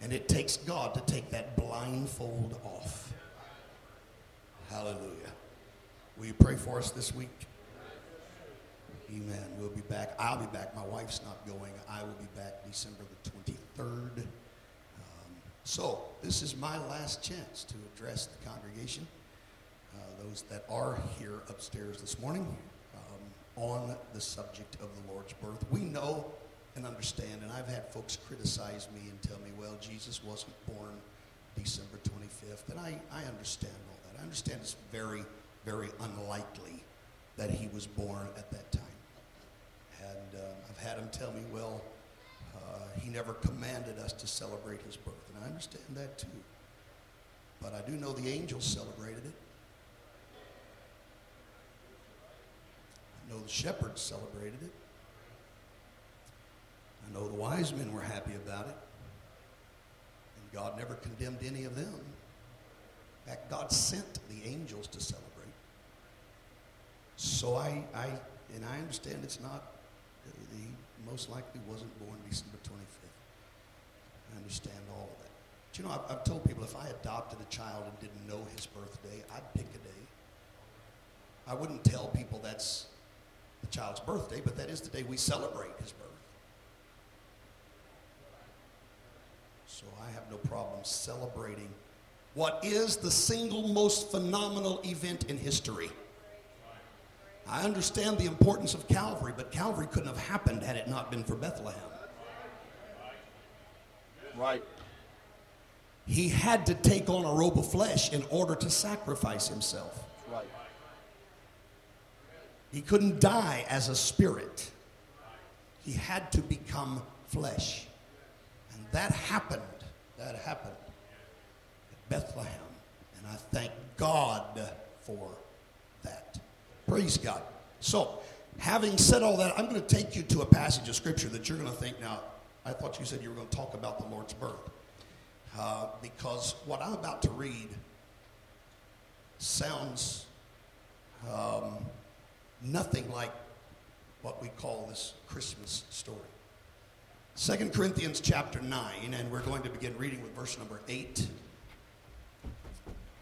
And it takes God to take that blindfold off. Hallelujah. Will you pray for us this week? Amen. We'll be back. I'll be back. My wife's not going. I will be back December the 23rd. Um, so, this is my last chance to address the congregation, uh, those that are here upstairs this morning, um, on the subject of the Lord's birth. We know and understand, and I've had folks criticize me and tell me, well, Jesus wasn't born December 25th. And I, I understand all that. I understand it's very, very unlikely that he was born at that time. And uh, I've had him tell me, well, uh, he never commanded us to celebrate his birth. And I understand that too. But I do know the angels celebrated it. I know the shepherds celebrated it. I know the wise men were happy about it. And God never condemned any of them. In fact, God sent the angels to celebrate. So I, I and I understand it's not, he most likely wasn't born December 25th. I understand all of that. But you know, I've, I've told people if I adopted a child and didn't know his birthday, I'd pick a day. I wouldn't tell people that's the child's birthday, but that is the day we celebrate his birth. So I have no problem celebrating what is the single most phenomenal event in history. I understand the importance of Calvary, but Calvary couldn't have happened had it not been for Bethlehem. Right. He had to take on a robe of flesh in order to sacrifice himself. Right. He couldn't die as a spirit. He had to become flesh. That happened. That happened at Bethlehem. And I thank God for that. Praise God. So, having said all that, I'm going to take you to a passage of Scripture that you're going to think, now, I thought you said you were going to talk about the Lord's birth. Uh, because what I'm about to read sounds um, nothing like what we call this Christmas story. 2 Corinthians chapter 9, and we're going to begin reading with verse number 8.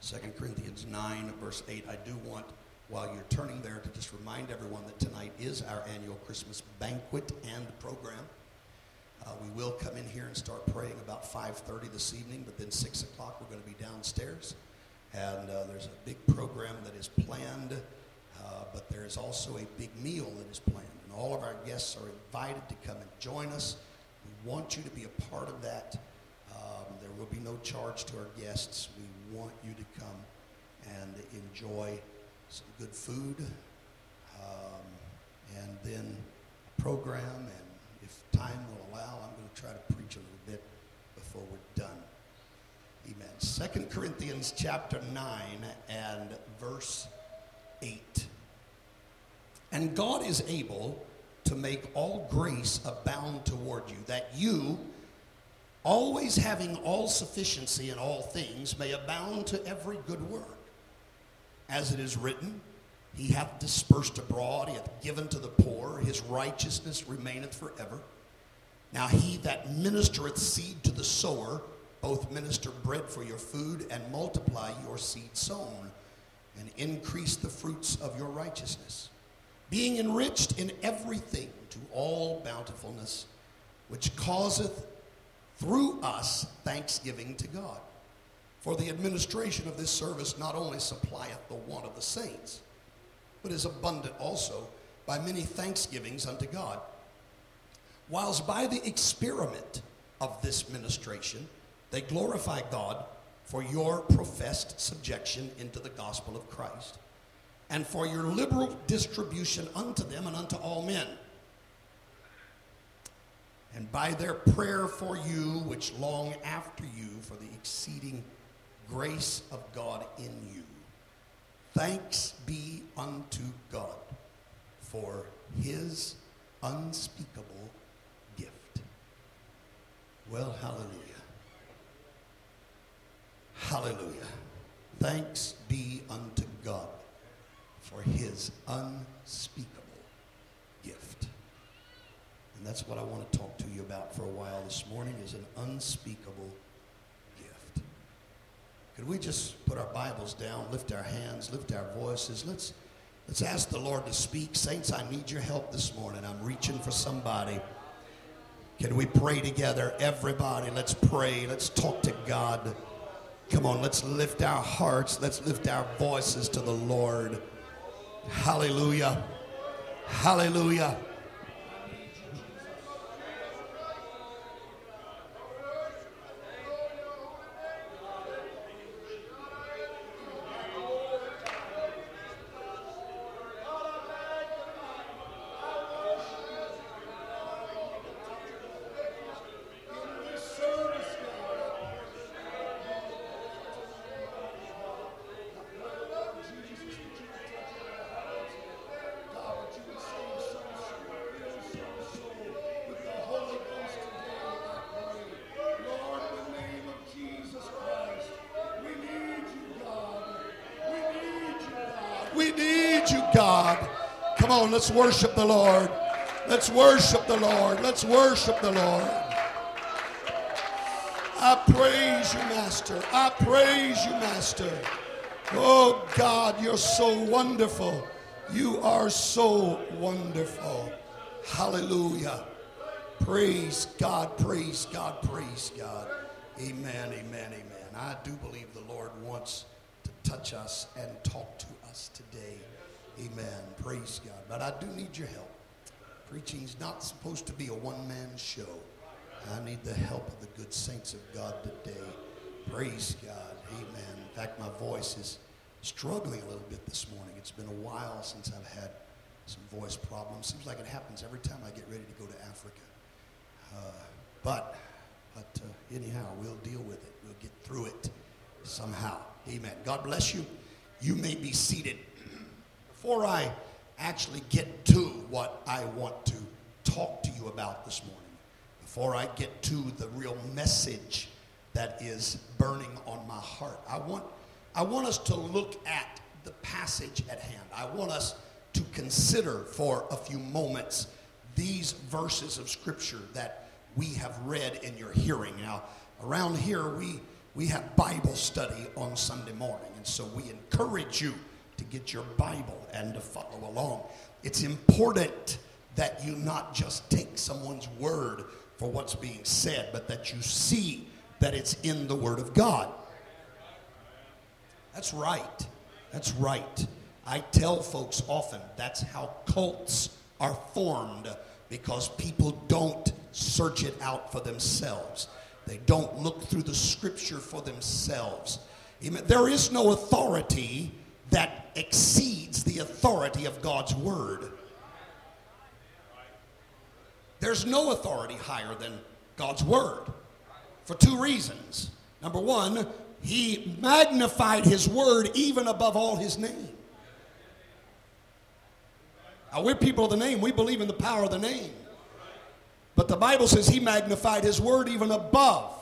2 Corinthians 9, verse 8. I do want, while you're turning there, to just remind everyone that tonight is our annual Christmas banquet and program. Uh, we will come in here and start praying about 5.30 this evening, but then 6 o'clock we're going to be downstairs. And uh, there's a big program that is planned, uh, but there is also a big meal that is planned. And all of our guests are invited to come and join us. Want you to be a part of that. Um, there will be no charge to our guests. We want you to come and enjoy some good food um, and then a program. And if time will allow, I'm going to try to preach a little bit before we're done. Amen. Second Corinthians chapter 9 and verse 8. And God is able to make all grace abound toward you, that you, always having all sufficiency in all things, may abound to every good work. As it is written, He hath dispersed abroad, He hath given to the poor, His righteousness remaineth forever. Now he that ministereth seed to the sower, both minister bread for your food and multiply your seed sown, and increase the fruits of your righteousness, being enriched in everything to all bountifulness, which causeth through us thanksgiving to God. For the administration of this service not only supplieth the want of the saints, but is abundant also by many thanksgivings unto God. Whilst by the experiment of this ministration, they glorify God for your professed subjection into the gospel of Christ, and for your liberal distribution unto them and unto all men. And by their prayer for you, which long after you for the exceeding grace of God in you. Thanks be unto God for his unspeakable gift. Well, hallelujah. Hallelujah. Thanks be unto God for his unspeakable gift. And that's what I want to talk to you about for a while this morning is an unspeakable gift. Could we just put our Bibles down, lift our hands, lift our voices? Let's let's ask the Lord to speak. Saints, I need your help this morning. I'm reaching for somebody. Can we pray together? Everybody, let's pray. Let's talk to God. Come on, let's lift our hearts. Let's lift our voices to the Lord. Hallelujah. Hallelujah. Let's worship the Lord. Let's worship the Lord. Let's worship the Lord. I praise you, Master. I praise you, Master. Oh, God, you're so wonderful. You are so wonderful. Hallelujah. Praise God, praise God, praise God. Amen, amen, amen. I do believe the Lord wants to touch us and talk to us today. Amen. Praise God. But I do need your help. Preaching's not supposed to be a one man show. I need the help of the good saints of God today. Praise God. Amen. In fact, my voice is struggling a little bit this morning. It's been a while since I've had some voice problems. Seems like it happens every time I get ready to go to Africa. Uh, but but uh, anyhow, we'll deal with it. We'll get through it somehow. Amen. God bless you. You may be seated. Before I actually get to what I want to talk to you about this morning, before I get to the real message that is burning on my heart, I want, I want us to look at the passage at hand. I want us to consider for a few moments these verses of Scripture that we have read in your hearing. Now, around here, we we have Bible study on Sunday morning, and so we encourage you to get your Bible and to follow along. It's important that you not just take someone's word for what's being said, but that you see that it's in the Word of God. That's right. That's right. I tell folks often that's how cults are formed because people don't search it out for themselves. They don't look through the scripture for themselves. There is no authority that exceeds the authority of God's word. There's no authority higher than God's word for two reasons. Number one, he magnified his word even above all his name. Now, we're people of the name, we believe in the power of the name. But the Bible says he magnified his word even above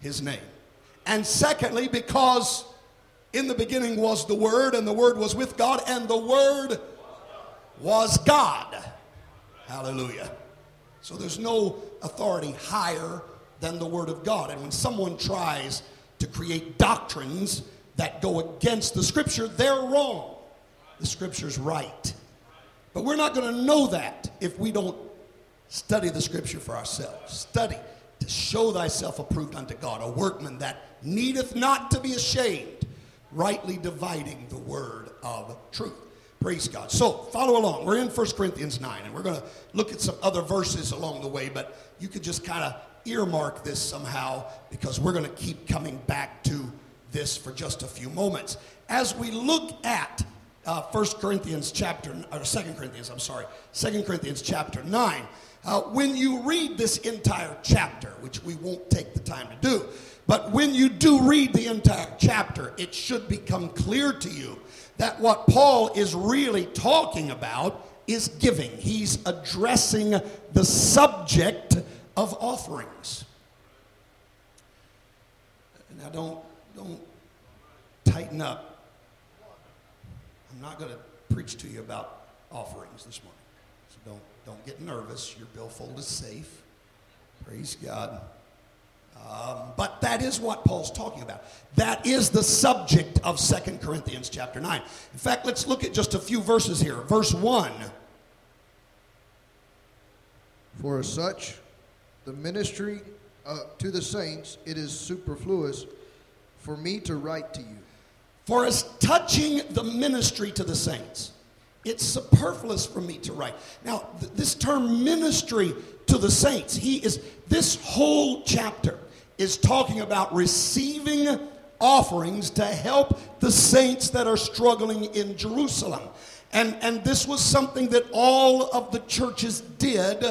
his name. And secondly, because in the beginning was the Word, and the Word was with God, and the Word was God. Hallelujah. So there's no authority higher than the Word of God. And when someone tries to create doctrines that go against the Scripture, they're wrong. The Scripture's right. But we're not going to know that if we don't study the scripture for ourselves. Study to show thyself approved unto God, a workman that needeth not to be ashamed, rightly dividing the word of truth. Praise God. So follow along. We're in 1 Corinthians 9, and we're going to look at some other verses along the way, but you could just kind of earmark this somehow because we're going to keep coming back to this for just a few moments. As we look at uh, 1 Corinthians chapter, or 2 Corinthians, I'm sorry, 2 Corinthians chapter 9. Uh, when you read this entire chapter, which we won't take the time to do, but when you do read the entire chapter, it should become clear to you that what Paul is really talking about is giving. He's addressing the subject of offerings. Now, don't, don't tighten up I'm not going to preach to you about offerings this morning. So don't, don't get nervous. Your billfold is safe. Praise God. Um, but that is what Paul's talking about. That is the subject of Second Corinthians chapter 9. In fact, let's look at just a few verses here. Verse 1. For as such, the ministry uh, to the saints, it is superfluous for me to write to you. For as touching the ministry to the saints, it's superfluous for me to write. Now, th- this term ministry to the saints, he is, this whole chapter is talking about receiving offerings to help the saints that are struggling in Jerusalem. And, and this was something that all of the churches did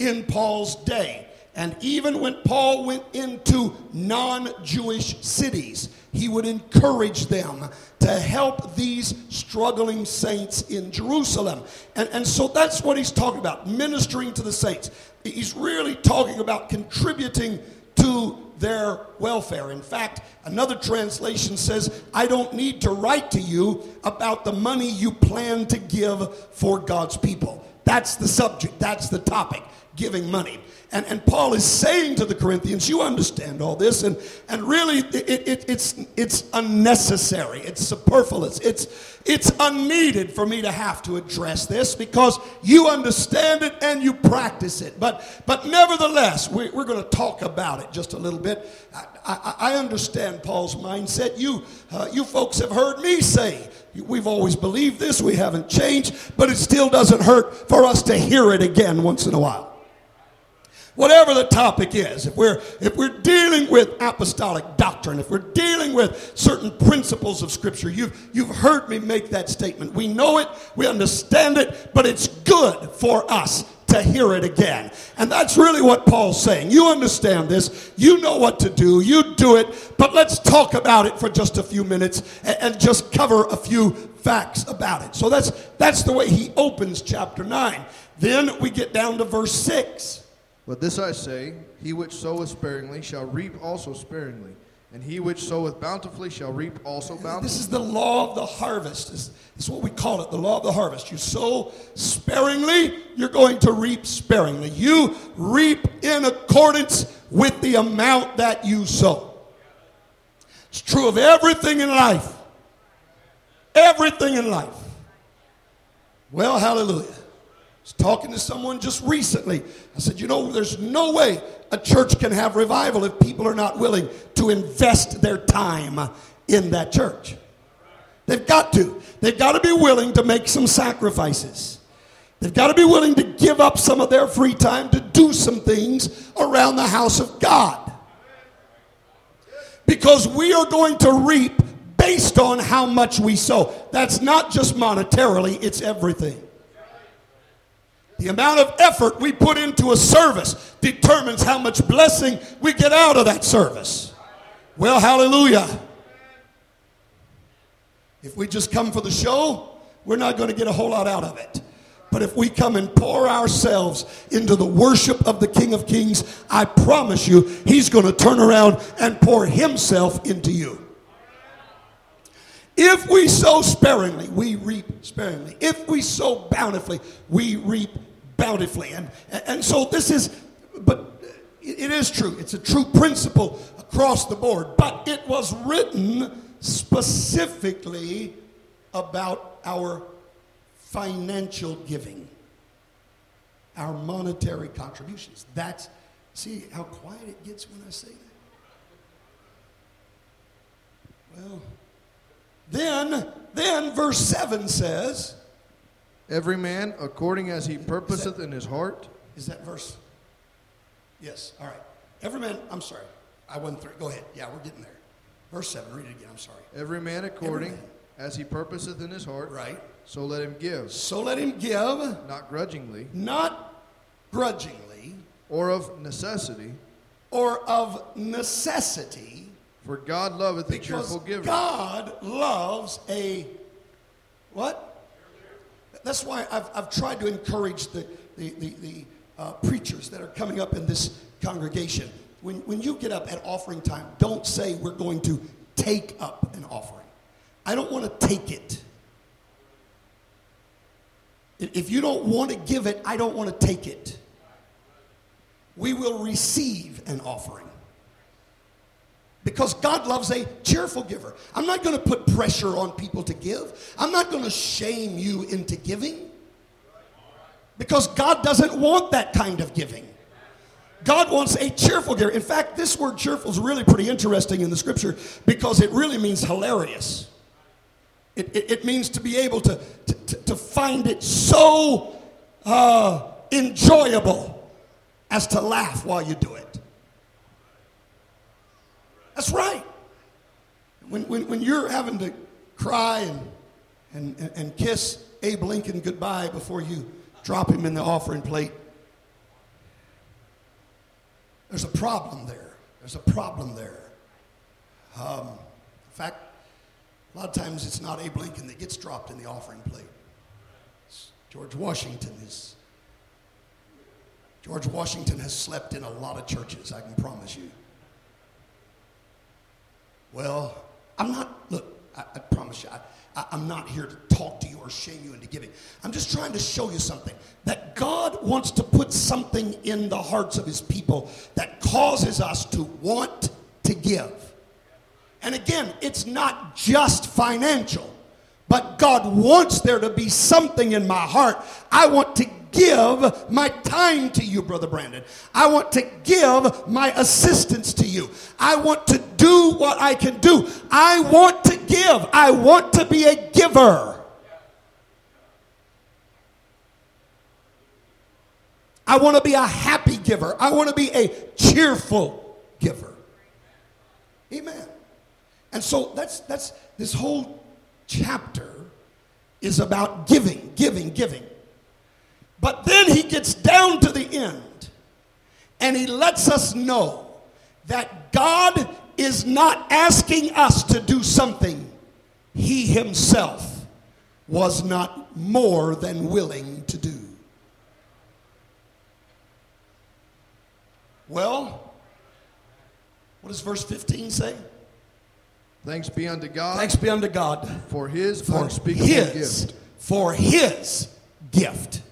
in Paul's day. And even when Paul went into non Jewish cities, he would encourage them to help these struggling saints in Jerusalem. And, and so that's what he's talking about ministering to the saints. He's really talking about contributing to their welfare. In fact, another translation says, I don't need to write to you about the money you plan to give for God's people. That's the subject, that's the topic giving money. And, and Paul is saying to the Corinthians, you understand all this, and, and really it, it, it's, it's unnecessary, it's superfluous, it's, it's unneeded for me to have to address this because you understand it and you practice it. But, but nevertheless, we, we're going to talk about it just a little bit. I, I, I understand Paul's mindset. You, uh, you folks have heard me say, We've always believed this, we haven't changed, but it still doesn't hurt for us to hear it again once in a while whatever the topic is if we're if we're dealing with apostolic doctrine if we're dealing with certain principles of scripture you've you've heard me make that statement. We know it we understand it but it's good for us to hear it again. And that's really what paul's saying. You understand this you know what to do you do it but let's talk about it for just a few minutes and, and just cover a few facts about it. So that's that's the way he opens chapter 9 then we get down to verse 6 but this I say, he which soweth sparingly shall reap also sparingly, and he which soweth bountifully shall reap also bountifully. This is the law of the harvest. This is what we call it, the law of the harvest. You sow sparingly, you're going to reap sparingly. You reap in accordance with the amount that you sow. It's true of everything in life. Everything in life. Well, hallelujah was talking to someone just recently. I said, you know, there's no way a church can have revival if people are not willing to invest their time in that church. They've got to. They've got to be willing to make some sacrifices. They've got to be willing to give up some of their free time to do some things around the house of God. Because we are going to reap based on how much we sow. That's not just monetarily, it's everything. The amount of effort we put into a service determines how much blessing we get out of that service. Well, hallelujah. If we just come for the show, we're not going to get a whole lot out of it. But if we come and pour ourselves into the worship of the King of Kings, I promise you, He's going to turn around and pour Himself into you. If we sow sparingly, we reap sparingly. If we sow bountifully, we reap bountifully. And, and so this is, but it is true. It's a true principle across the board. But it was written specifically about our financial giving, our monetary contributions. That's, see how quiet it gets when I say that? Well, then, then verse 7 says, Every man according as he purposeth that, in his heart. Is that verse? Yes. All right. Every man, I'm sorry. I wasn't through. Go ahead. Yeah, we're getting there. Verse 7. Read it again. I'm sorry. Every man according Every man. as he purposeth in his heart. Right. So let him give. So let him give. Not grudgingly. Not grudgingly. Or of necessity. Or of necessity. For God loveth a cheerful giver. God loves a what? That's why I've, I've tried to encourage the, the, the, the uh, preachers that are coming up in this congregation. When, when you get up at offering time, don't say we're going to take up an offering. I don't want to take it. If you don't want to give it, I don't want to take it. We will receive an offering. Because God loves a cheerful giver. I'm not going to put pressure on people to give. I'm not going to shame you into giving. Because God doesn't want that kind of giving. God wants a cheerful giver. In fact, this word cheerful is really pretty interesting in the scripture because it really means hilarious. It, it, it means to be able to, to, to find it so uh, enjoyable as to laugh while you do it. That's right. When, when, when you're having to cry and, and, and kiss Abe Lincoln goodbye before you drop him in the offering plate, there's a problem there. There's a problem there. Um, in fact, a lot of times it's not Abe Lincoln that gets dropped in the offering plate. It's George Washington is. George Washington has slept in a lot of churches, I can promise you. Well, I'm not, look, I, I promise you, I, I'm not here to talk to you or shame you into giving. I'm just trying to show you something that God wants to put something in the hearts of his people that causes us to want to give. And again, it's not just financial, but God wants there to be something in my heart. I want to give my time to you, Brother Brandon. I want to give my assistance to you. I want to do what I can do. I want to give. I want to be a giver. I want to be a happy giver. I want to be a cheerful giver. Amen. And so that's that's this whole chapter is about giving, giving, giving. But then he gets down to the end and he lets us know that God is not asking us to do something he himself was not more than willing to do. Well, what does verse 15 say? Thanks be unto God. Thanks be unto God for his for unspeakable his, gift. For his gift.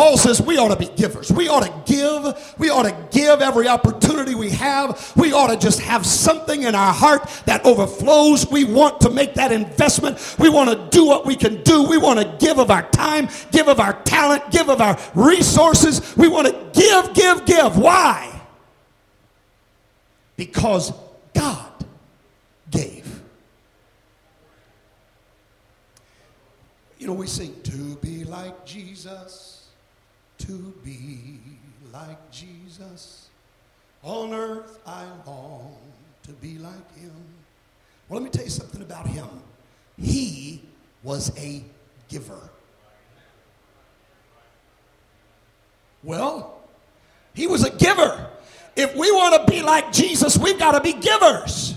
Paul says we ought to be givers. We ought to give. We ought to give every opportunity we have. We ought to just have something in our heart that overflows. We want to make that investment. We want to do what we can do. We want to give of our time, give of our talent, give of our resources. We want to give, give, give. Why? Because God gave. You know, we sing, To be like Jesus, to be like Jesus. On earth I long to be like him. Well, let me tell you something about him. He was a giver. Well, he was a giver. If we want to be like Jesus, we've got to be givers.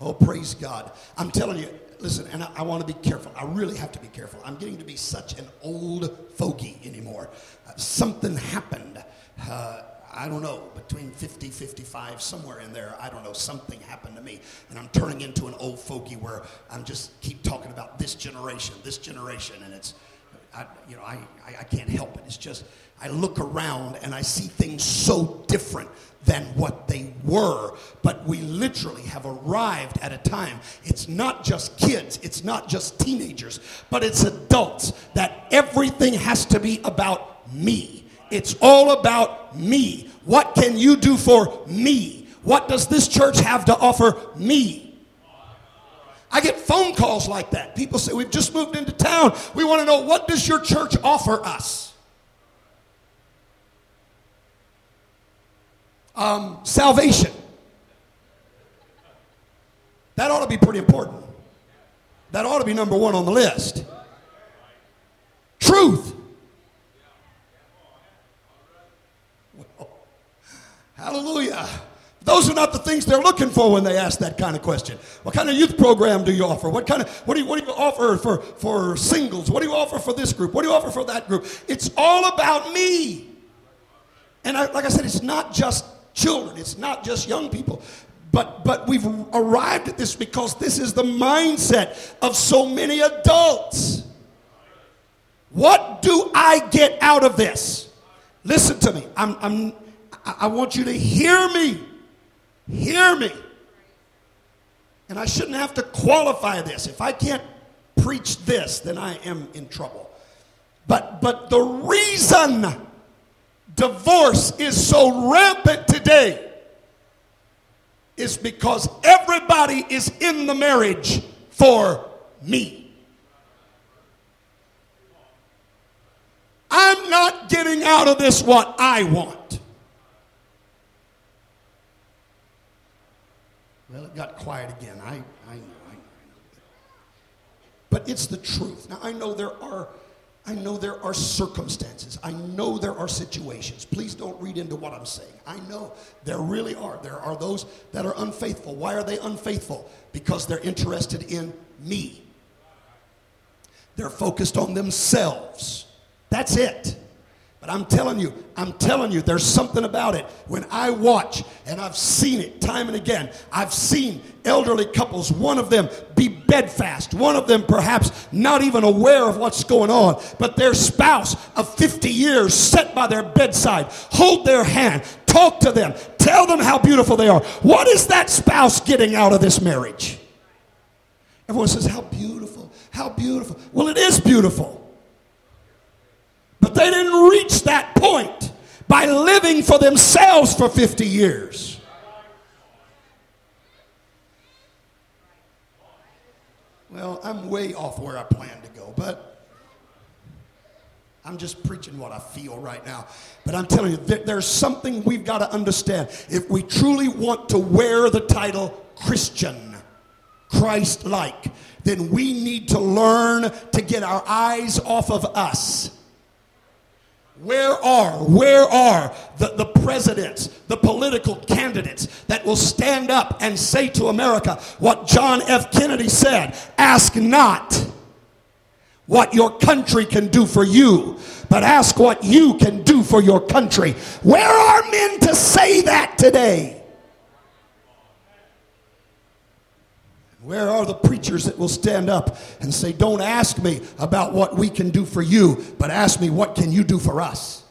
Oh, praise God. I'm telling you, listen, and I, I want to be careful. I really have to be careful. I'm getting to be such an old fogey anymore. Uh, something happened. Uh, I don't know, between 50, 55, somewhere in there, I don't know, something happened to me. And I'm turning into an old fogey where I'm just keep talking about this generation, this generation, and it's, I, you know, I, I, I can't help it. It's just, I look around and I see things so different than what they were. But we literally have arrived at a time. It's not just kids, it's not just teenagers, but it's adults that everything has to be about me. It's all about me. What can you do for me? What does this church have to offer me? I get phone calls like that. People say, We've just moved into town. We want to know what does your church offer us? Um, salvation. That ought to be pretty important. That ought to be number one on the list. Truth. hallelujah. Those are not the things they're looking for when they ask that kind of question. What kind of youth program do you offer? What kind of what do you, what do you offer for, for singles? What do you offer for this group? What do you offer for that group? It's all about me. And I, like I said, it's not just children, it's not just young people. But, but we've arrived at this because this is the mindset of so many adults. What do I get out of this? Listen to me. I'm, I'm, I want you to hear me. Hear me. And I shouldn't have to qualify this. If I can't preach this, then I am in trouble. But, but the reason divorce is so rampant today is because everybody is in the marriage for me. I'm not getting out of this what I want. Well, it got quiet again. I, I, know, I, know. but it's the truth. Now, I know there are I know there are circumstances. I know there are situations. Please don't read into what I'm saying. I know there really are. There are those that are unfaithful. Why are they unfaithful? Because they're interested in me. They're focused on themselves. That's it. But I'm telling you, I'm telling you, there's something about it. When I watch, and I've seen it time and again, I've seen elderly couples, one of them be bedfast, one of them perhaps not even aware of what's going on, but their spouse of 50 years sit by their bedside, hold their hand, talk to them, tell them how beautiful they are. What is that spouse getting out of this marriage? Everyone says, How beautiful, how beautiful. Well, it is beautiful. But reach that point by living for themselves for 50 years. Well, I'm way off where I plan to go, but I'm just preaching what I feel right now. But I'm telling you, that there's something we've got to understand. If we truly want to wear the title Christian, Christ like, then we need to learn to get our eyes off of us where are, where are the, the presidents, the political candidates that will stand up and say to America what John F. Kennedy said ask not what your country can do for you, but ask what you can do for your country. Where are men to say that today? Where are the preachers that will stand up and say, Don't ask me about what we can do for you, but ask me what can you do for us?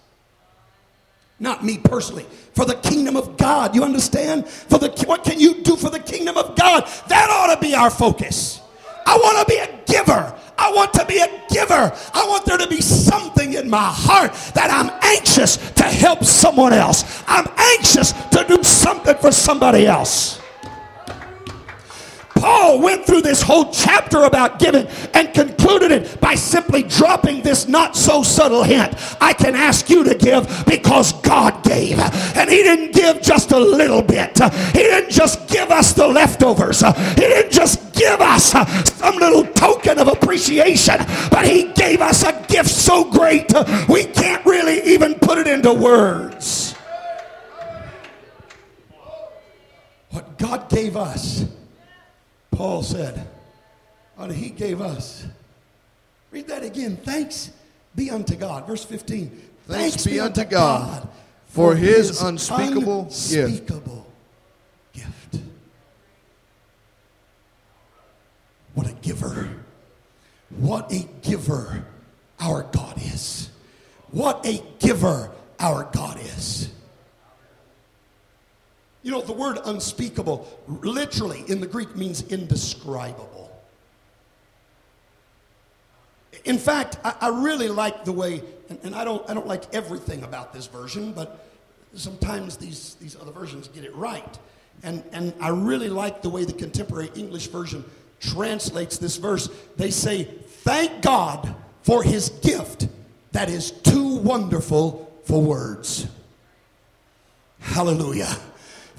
Not me personally, for the kingdom of God. You understand? For the what can you do for the kingdom of God? That ought to be our focus. I want to be a giver. I want to be a giver. I want there to be something in my heart that I'm anxious to help someone else. I'm anxious to do something for somebody else. Paul went through this whole chapter about giving and concluded it by simply dropping this not so subtle hint. I can ask you to give because God gave. And He didn't give just a little bit, He didn't just give us the leftovers, He didn't just give us some little token of appreciation, but He gave us a gift so great we can't really even put it into words. What God gave us Paul said, what he gave us. Read that again. Thanks be unto God. Verse 15. Thanks, Thanks be unto God, God for his, his unspeakable, unspeakable gift. gift. What a giver. What a giver our God is. What a giver our God is. You know, the word unspeakable literally in the Greek means indescribable. In fact, I, I really like the way, and, and, I, don't, I don't like everything about this version, but sometimes these, these other versions get it right. And, and I really like the way the contemporary English version translates this verse. They say, Thank God for his gift that is too wonderful for words. Hallelujah.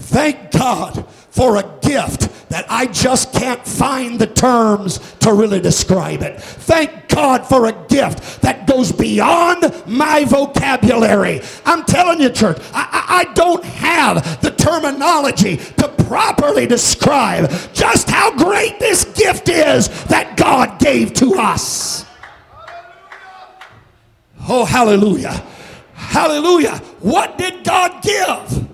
Thank God for a gift that I just can't find the terms to really describe it. Thank God for a gift that goes beyond my vocabulary. I'm telling you, church, I, I, don't have the terminology to properly describe just how great this gift is that God gave to us. Oh, hallelujah. Hallelujah. What did God give?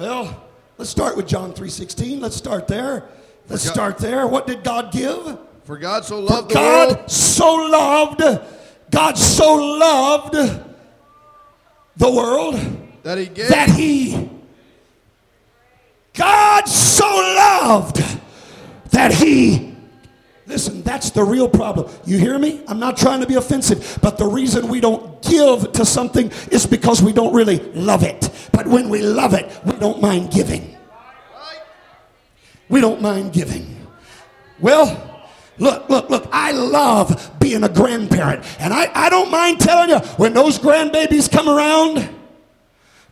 Well, let's start with John 3:16. Let's start there. Let's start there. What did God give? For God so loved the God world so loved, God so loved the world that he gave that he, God so loved that he, listen, that's the real problem. You hear me? I'm not trying to be offensive, but the reason we don't give to something is because we don't really love it. But when we love it, we don't mind giving. We don't mind giving. Well, look, look, look, I love being a grandparent. And I, I don't mind telling you, when those grandbabies come around,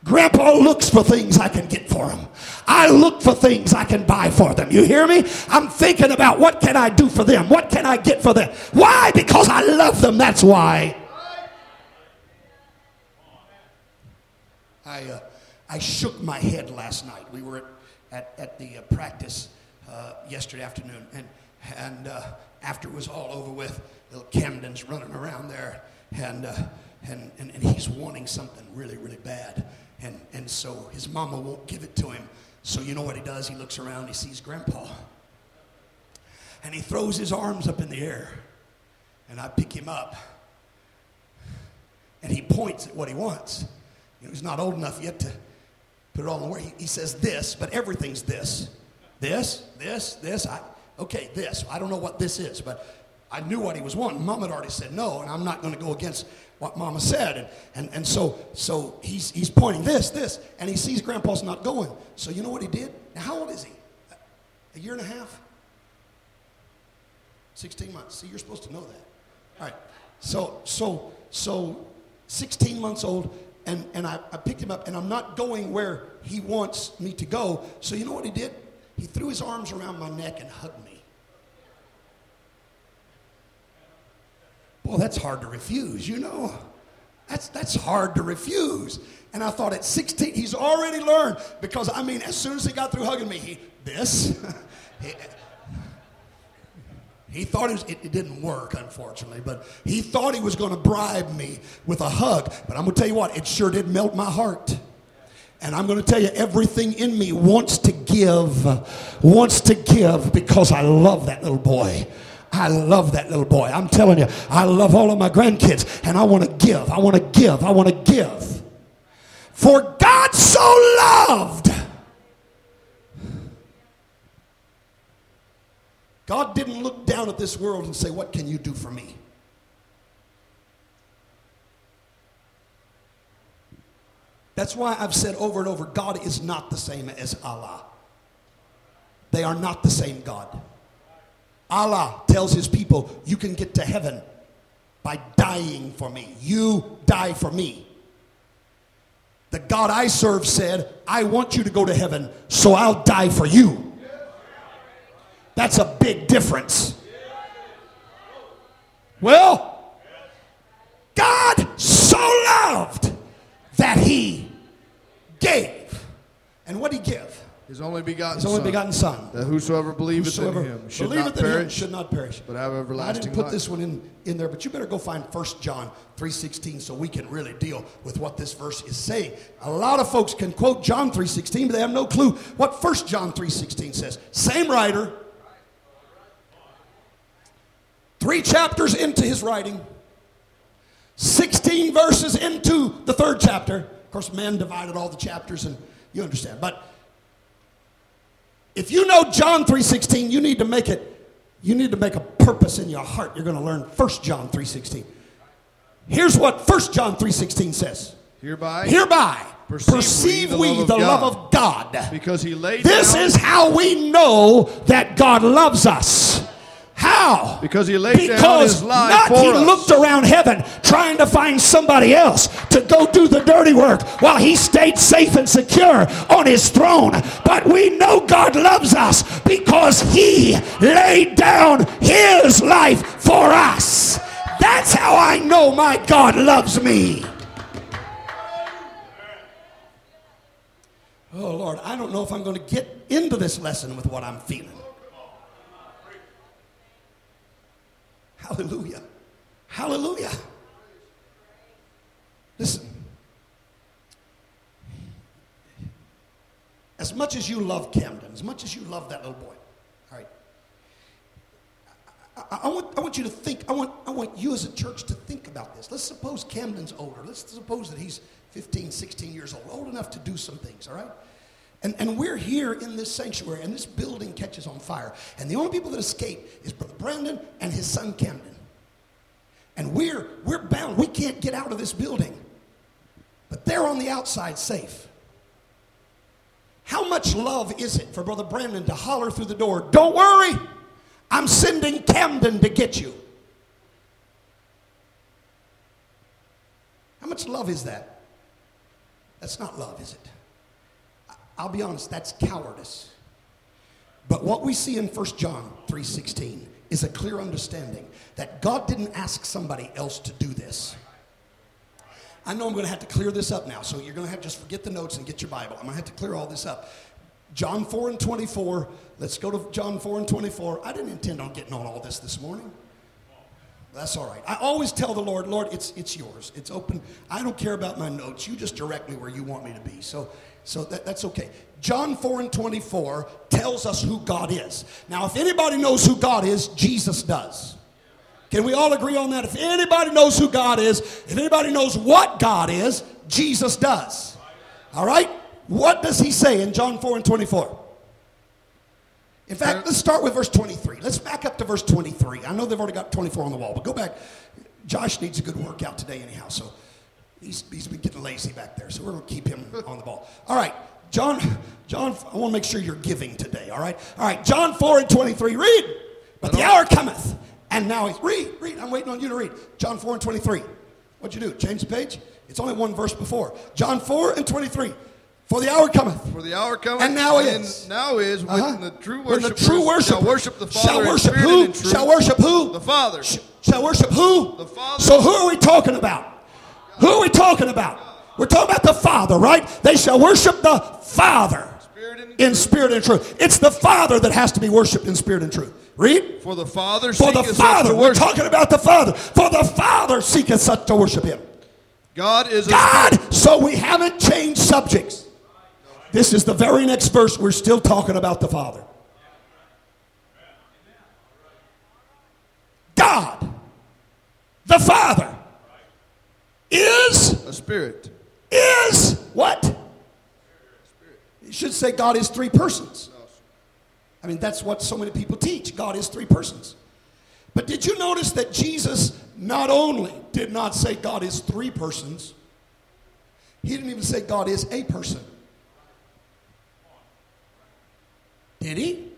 Grandpa looks for things I can get for him. I look for things I can buy for them. You hear me? I'm thinking about what can I do for them? What can I get for them? Why? Because I love them. That's why. I, uh, I shook my head last night. We were at, at, at the uh, practice uh, yesterday afternoon, and, and uh, after it was all over with, little Camden's running around there, and, uh, and, and, and he's wanting something really, really bad. And, and so his mama won't give it to him. So you know what he does? He looks around, he sees Grandpa, and he throws his arms up in the air, and I pick him up, and he points at what he wants. You know, he's not old enough yet to put it all in the. He, he says this, but everything's this. This, this, this. I, okay, this. I don't know what this is, but I knew what he was wanting. Mom had already said no, and I'm not going to go against what Mama said. And, and, and so, so he's, he's pointing this, this, and he sees Grandpa's not going. So you know what he did? Now, how old is he? A year and a half? 16 months. See, you're supposed to know that. All right. So, so, so 16 months old, and, and I, I picked him up, and I'm not going where he wants me to go. So you know what he did? He threw his arms around my neck and hugged me. Well, that's hard to refuse, you know. That's, that's hard to refuse. And I thought at 16, he's already learned because, I mean, as soon as he got through hugging me, he, this, he, he thought it, was, it, it, didn't work, unfortunately, but he thought he was going to bribe me with a hug. But I'm going to tell you what, it sure did melt my heart. And I'm going to tell you, everything in me wants to give, wants to give because I love that little boy. I love that little boy. I'm telling you, I love all of my grandkids, and I want to give. I want to give. I want to give. For God so loved. God didn't look down at this world and say, What can you do for me? That's why I've said over and over God is not the same as Allah. They are not the same God. Allah tells his people, You can get to heaven by dying for me. You die for me. The God I serve said, I want you to go to heaven, so I'll die for you. That's a big difference. Well, God so loved that he gave. And what did he give? His only begotten His only Son, begotten Son. that whosoever believeth Whosoever in him should not in him perish, should not perish. but have I everlasting didn't put life. this one in, in there, but you better go find 1 John 3.16 so we can really deal with what this verse is saying. A lot of folks can quote John 3.16, but they have no clue what 1 John 3.16 says. Same writer. Three chapters into his writing. 16 verses into the third chapter. Of course, man divided all the chapters, and you understand. But if you know John 3:16, you need to make it you need to make a purpose in your heart. You're going to learn 1 John 3:16. Here's what 1 John 3:16 says. Hereby, Hereby Perceive perceive, we the love the of love of God. because he laid This down, is how we know that God loves us. How? because he laid down his life not for he us. looked around heaven trying to find somebody else to go do the dirty work while he stayed safe and secure on his throne. But we know God loves us because he laid down his life for us. That's how I know my God loves me. Oh Lord, I don't know if I'm going to get into this lesson with what I'm feeling. Hallelujah. Hallelujah. Listen. As much as you love Camden, as much as you love that little boy, all right, I, I, want, I want you to think, I want, I want you as a church to think about this. Let's suppose Camden's older. Let's suppose that he's 15, 16 years old, old enough to do some things, all right? And, and we're here in this sanctuary, and this building catches on fire. And the only people that escape is Brother Brandon and his son Camden. And we're, we're bound. We can't get out of this building. But they're on the outside safe. How much love is it for Brother Brandon to holler through the door, Don't worry, I'm sending Camden to get you? How much love is that? That's not love, is it? I'll be honest, that's cowardice. But what we see in 1 John 3:16 is a clear understanding that God didn't ask somebody else to do this. I know I'm going to have to clear this up now, so you're going to have to just forget the notes and get your Bible. I'm going to have to clear all this up. John 4 and 24. Let's go to John 4 and 24. I didn't intend on getting on all this this morning. That's all right. I always tell the Lord, Lord, it's, it's yours. It's open. I don't care about my notes. You just direct me where you want me to be. So, so that, that's okay. John 4 and 24 tells us who God is. Now, if anybody knows who God is, Jesus does. Can we all agree on that? If anybody knows who God is, if anybody knows what God is, Jesus does. All right? What does he say in John 4 and 24? In fact, let's start with verse 23. Let's back up to verse 23. I know they've already got 24 on the wall, but go back. Josh needs a good workout today, anyhow, so he's, he's been getting lazy back there, so we're going to keep him on the ball. All right, John, John, I want to make sure you're giving today, all right? All right, John 4 and 23. Read. But the hour cometh and now he's, read, read. I'm waiting on you to read. John 4 and 23. What'd you do? Change the page? It's only one verse before. John 4 and 23. For the hour cometh. For the hour cometh. And now is. now is when uh-huh. the true worship the true worship shall worship the Father shall worship who? Shall worship who? The Father. Sh- shall worship who? The Father. So who are we talking about? Who are we talking about? We're talking about the Father, right? They shall worship the Father in spirit and truth. It's the Father that has to be worshiped in spirit and truth. Read. For the Father. For the Father. We're talking about the Father. For the Father seeketh such to worship him. God is God. So we haven't changed subjects. This is the very next verse. We're still talking about the Father. God, the Father, is a spirit. Is what? You should say God is three persons. I mean, that's what so many people teach. God is three persons. But did you notice that Jesus not only did not say God is three persons, he didn't even say God is a person. Did he?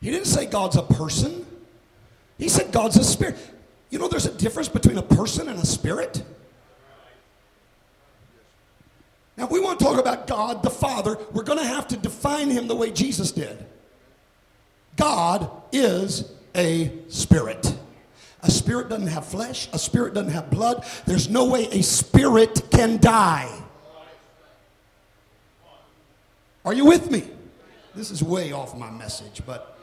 He didn't say God's a person. He said God's a spirit. You know, there's a difference between a person and a spirit. Now, if we want to talk about God the Father, we're going to have to define him the way Jesus did. God is a spirit. A spirit doesn't have flesh, a spirit doesn't have blood. There's no way a spirit can die. Are you with me? This is way off my message, but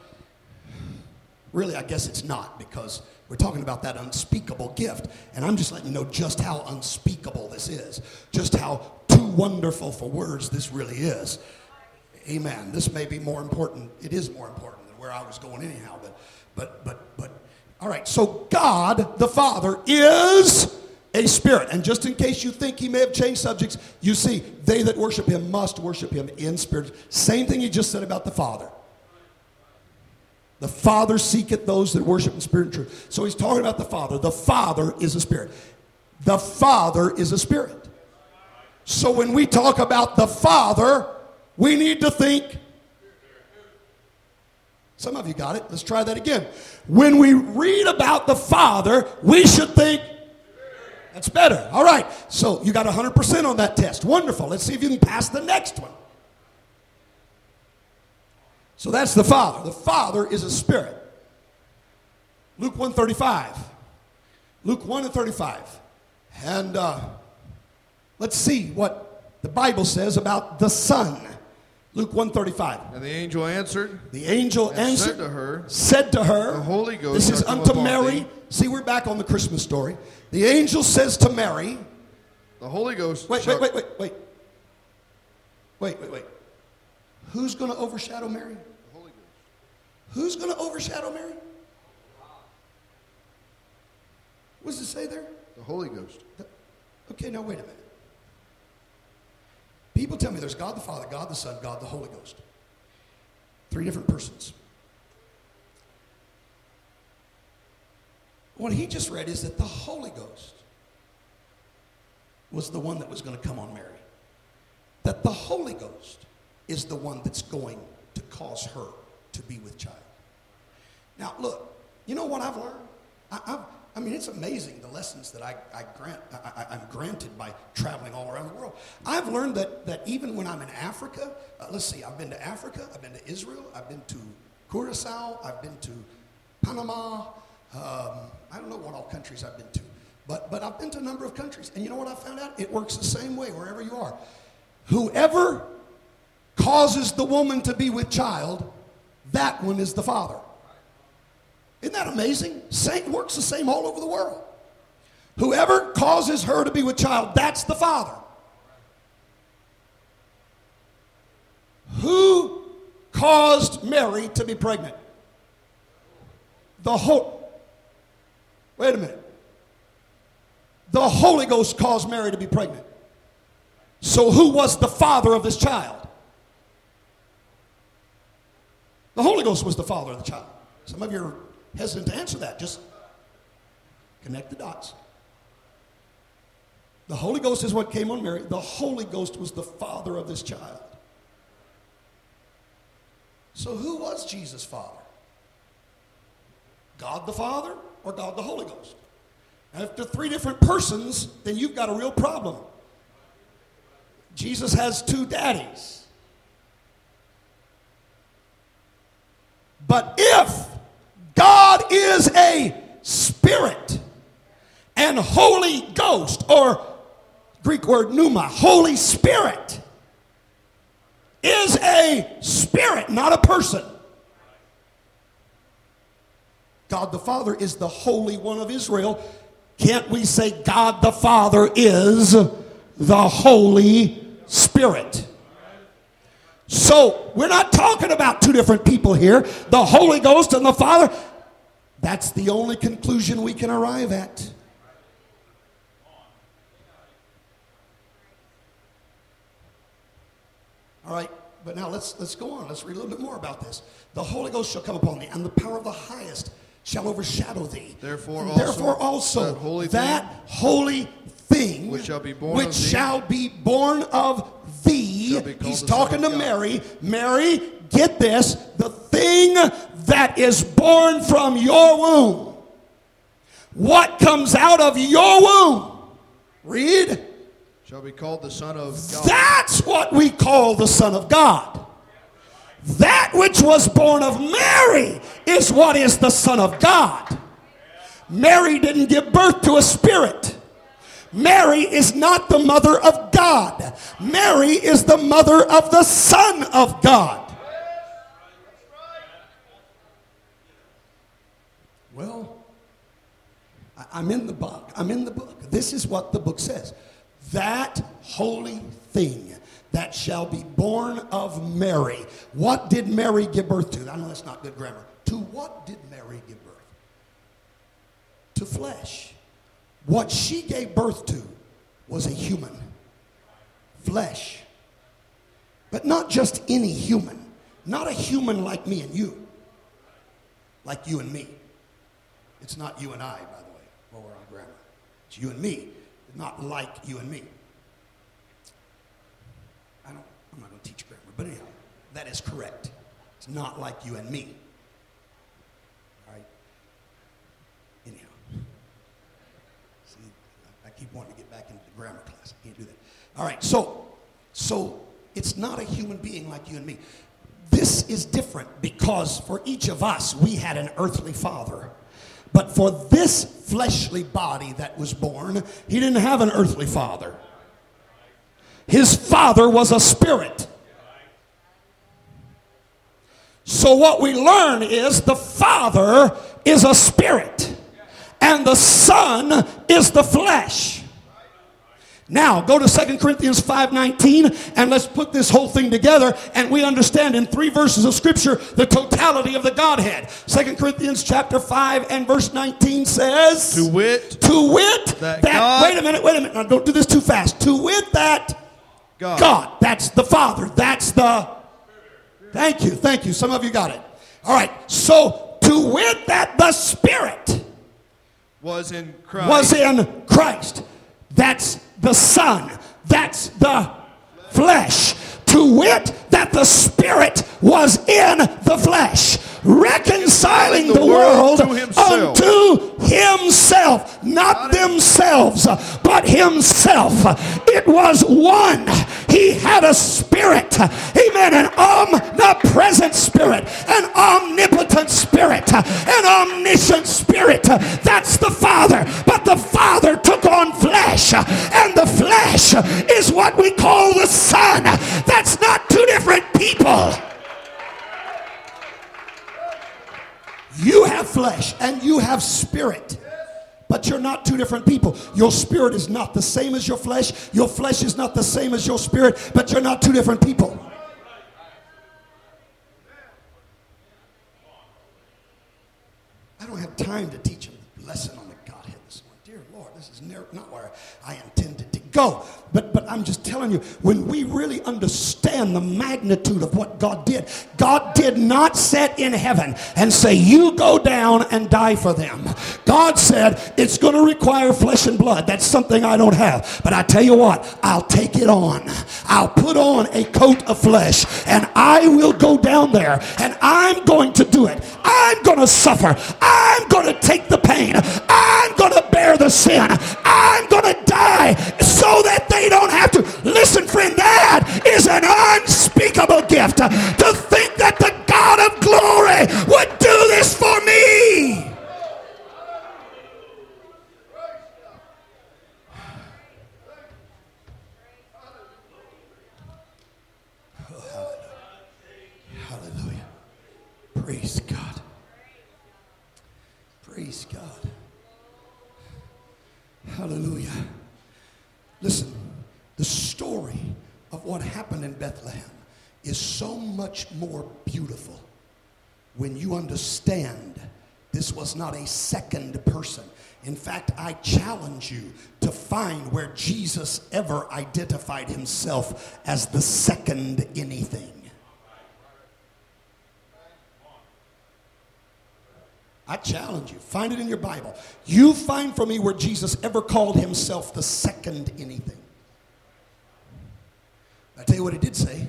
really, I guess it's not because we're talking about that unspeakable gift. And I'm just letting you know just how unspeakable this is, just how too wonderful for words this really is. Amen. This may be more important. It is more important than where I was going anyhow. But, but, but, but, all right. So God the Father is a spirit. And just in case you think he may have changed subjects, you see, they that worship him must worship him in spirit. Same thing he just said about the Father. The Father seeketh those that worship in spirit and truth. So he's talking about the Father. The Father is a spirit. The Father is a spirit. So when we talk about the Father, we need to think some of you got it. Let's try that again. When we read about the Father, we should think, that's better. All right. So you got 100% on that test. Wonderful. Let's see if you can pass the next one. So that's the Father. The Father is a spirit. Luke 135. Luke 1 and 35. And uh, let's see what the Bible says about the Son. Luke 135. And the angel answered. The angel answered. Said to her. Said to her. The Holy Ghost. This is unto Mary. Thee. See, we're back on the Christmas story. The angel says to Mary. The Holy Ghost. Wait, wait, wait, wait, wait. Wait, wait, wait. Who's going to overshadow Mary? The Holy Ghost. Who's going to overshadow Mary? What does it say there? The Holy Ghost. Okay, now wait a minute. People tell me there's God the Father, God the Son, God the Holy Ghost. Three different persons. What he just read is that the Holy Ghost was the one that was going to come on Mary. That the Holy Ghost is the one that's going to cause her to be with child. Now, look, you know what I've learned? I, I've, I mean, it's amazing the lessons that I, I grant, I, am granted by traveling all around the world. I've learned that, that even when I'm in Africa, uh, let's see, I've been to Africa, I've been to Israel, I've been to Curacao, I've been to Panama. Um, I don't know what all countries I've been to, but, but I've been to a number of countries. And you know what I found out? It works the same way wherever you are. Whoever causes the woman to be with child, that one is the father. Isn't that amazing? Same, works the same all over the world. Whoever causes her to be with child, that's the father. Who caused Mary to be pregnant? The whole. Wait a minute. The Holy Ghost caused Mary to be pregnant. So who was the father of this child? The Holy Ghost was the father of the child. Some of you are hesitant to answer that. Just connect the dots. The Holy Ghost is what came on Mary. The Holy Ghost was the father of this child. So, who was Jesus' father? God the Father or God the Holy Ghost? Now, if they're three different persons, then you've got a real problem. Jesus has two daddies. But if God is a spirit and Holy Ghost, or Greek word pneuma, Holy Spirit, is a spirit, not a person. God the Father is the Holy One of Israel. Can't we say God the Father is the Holy Spirit? So we're not talking about two different people here the Holy Ghost and the Father. That's the only conclusion we can arrive at. All right, but now let's let's go on. Let's read a little bit more about this. The Holy Ghost shall come upon thee, and the power of the highest shall overshadow thee. Therefore, also, therefore also that holy that thing, holy thing which shall be born which of thee, shall be born of thee. shall be called He's talking to God. Mary. Mary, get this: the thing that is born from your womb. What comes out of your womb? Read. shall be called the Son of God. That's what we call the Son of God. That which was born of Mary is what is the Son of God. Mary didn't give birth to a spirit. Mary is not the mother of God. Mary is the mother of the Son of God. Well, I'm in the book. I'm in the book. This is what the book says. That holy thing that shall be born of Mary. What did Mary give birth to? I know that's not good grammar. To what did Mary give birth? To flesh. What she gave birth to was a human. Flesh. But not just any human. Not a human like me and you. Like you and me. It's not you and I, by the way, while we're on grammar. It's you and me, not like you and me. I don't, I'm not going to teach grammar, but anyhow, that is correct. It's not like you and me. All right? Anyhow. See, I keep wanting to get back into the grammar class. I can't do that. All right, so, so it's not a human being like you and me. This is different because for each of us, we had an earthly father. But for this fleshly body that was born, he didn't have an earthly father. His father was a spirit. So, what we learn is the father is a spirit, and the son is the flesh. Now, go to 2 Corinthians 5:19 and let's put this whole thing together and we understand in three verses of scripture the totality of the Godhead. 2 Corinthians chapter 5 and verse 19 says To wit, to wit that that, God- wait a minute, wait a minute. Now don't do this too fast. To wit that God. God, that's the Father. That's the Thank you. Thank you. Some of you got it. All right. So to wit that the Spirit was in Christ. was in Christ. That's the Son. That's the flesh. To wit, that the Spirit was in the flesh, reconciling the, The world, world himself. unto himself, not themselves, but himself. It was one. He had a spirit, amen, an omnipresent spirit, an omnipotent spirit, an omniscient spirit. That's the flesh and you have spirit. But you're not two different people. Your spirit is not the same as your flesh. Your flesh is not the same as your spirit, but you're not two different people. I don't have time to teach a lesson on the Godhead this morning. Dear Lord, this is near, not where I intended to go. But, but I'm just telling you, when we really understand the magnitude of what God did, God did not sit in heaven and say, You go down and die for them. God said, It's going to require flesh and blood. That's something I don't have. But I tell you what, I'll take it on. I'll put on a coat of flesh and I will go down there and I'm going to do it. I'm going to suffer. I'm going to take the pain. I'm going to bear the sin. I'm going to die so that they don't have to. Listen, friend, that is an unspeakable gift to think that the God of glory would do this for me. Hallelujah. Praise God. Praise God. Hallelujah. Listen, the story of what happened in Bethlehem is so much more beautiful when you understand this was not a second person. In fact, I challenge you to find where Jesus ever identified himself as the second anything. I challenge you. Find it in your Bible. You find for me where Jesus ever called himself the second anything. I tell you what he did say.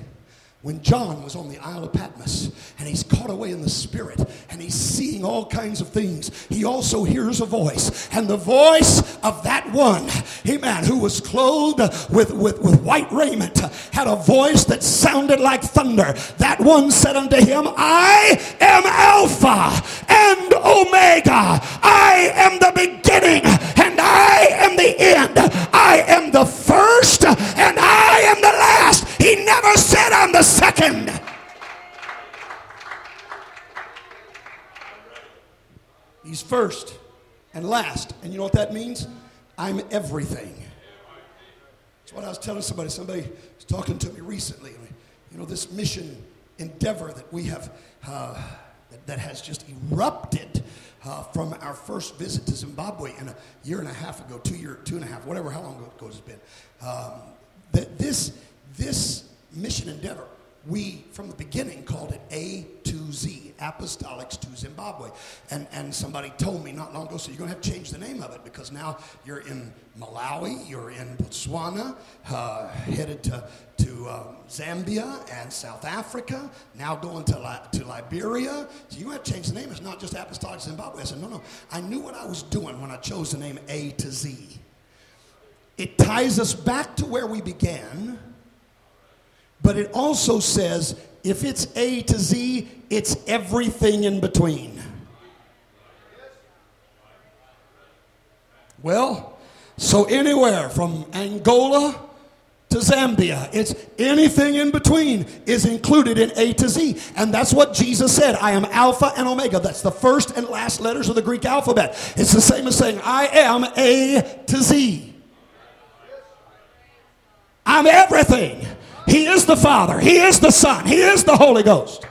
When John was on the Isle of Patmos and he's caught away in the Spirit and he's seeing all kinds of things, he also hears a voice. And the voice of that one, amen, who was clothed with, with, with white raiment, had a voice that sounded like thunder. That one said unto him, I am Alpha and Omega. I am the beginning I am the end. I am the first and I am the last. He never said I'm the second. He's first and last. And you know what that means? I'm everything. That's what I was telling somebody. Somebody was talking to me recently. You know, this mission endeavor that we have, uh, that, that has just erupted uh, from our first visit to Zimbabwe in a year and a half ago, two year, two and a half, whatever, how long ago it's been. Um, that this, this mission endeavor, we from the beginning called it A to Z, Apostolics to Zimbabwe. And, and somebody told me not long ago, so you're going to have to change the name of it because now you're in Malawi, you're in Botswana, uh, headed to, to um, Zambia and South Africa, now going to, Li- to Liberia. So you have to change the name. It's not just Apostolics Zimbabwe. I said, no, no. I knew what I was doing when I chose the name A to Z. It ties us back to where we began, but it also says if it's A to Z, it's everything in between. Well, so anywhere from Angola to Zambia, it's anything in between is included in A to Z. And that's what Jesus said I am Alpha and Omega. That's the first and last letters of the Greek alphabet. It's the same as saying I am A to Z. I'm everything. He is the Father, He is the Son, He is the Holy Ghost.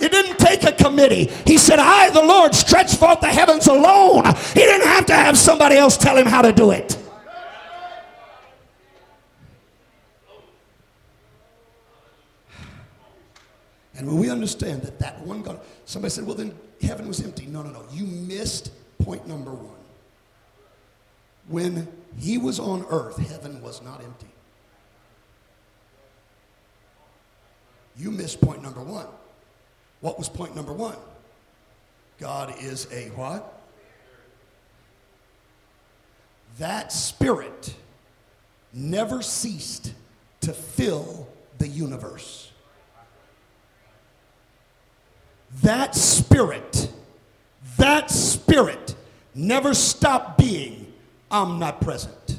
It didn't take a committee. He said, I, the Lord, stretch forth the heavens alone. He didn't have to have somebody else tell him how to do it. And when we understand that that one God, somebody said, well, then heaven was empty. No, no, no. You missed point number one. When he was on earth, heaven was not empty. You missed point number one. What was point number one? God is a what? That spirit never ceased to fill the universe. That spirit, that spirit never stopped being omnipresent.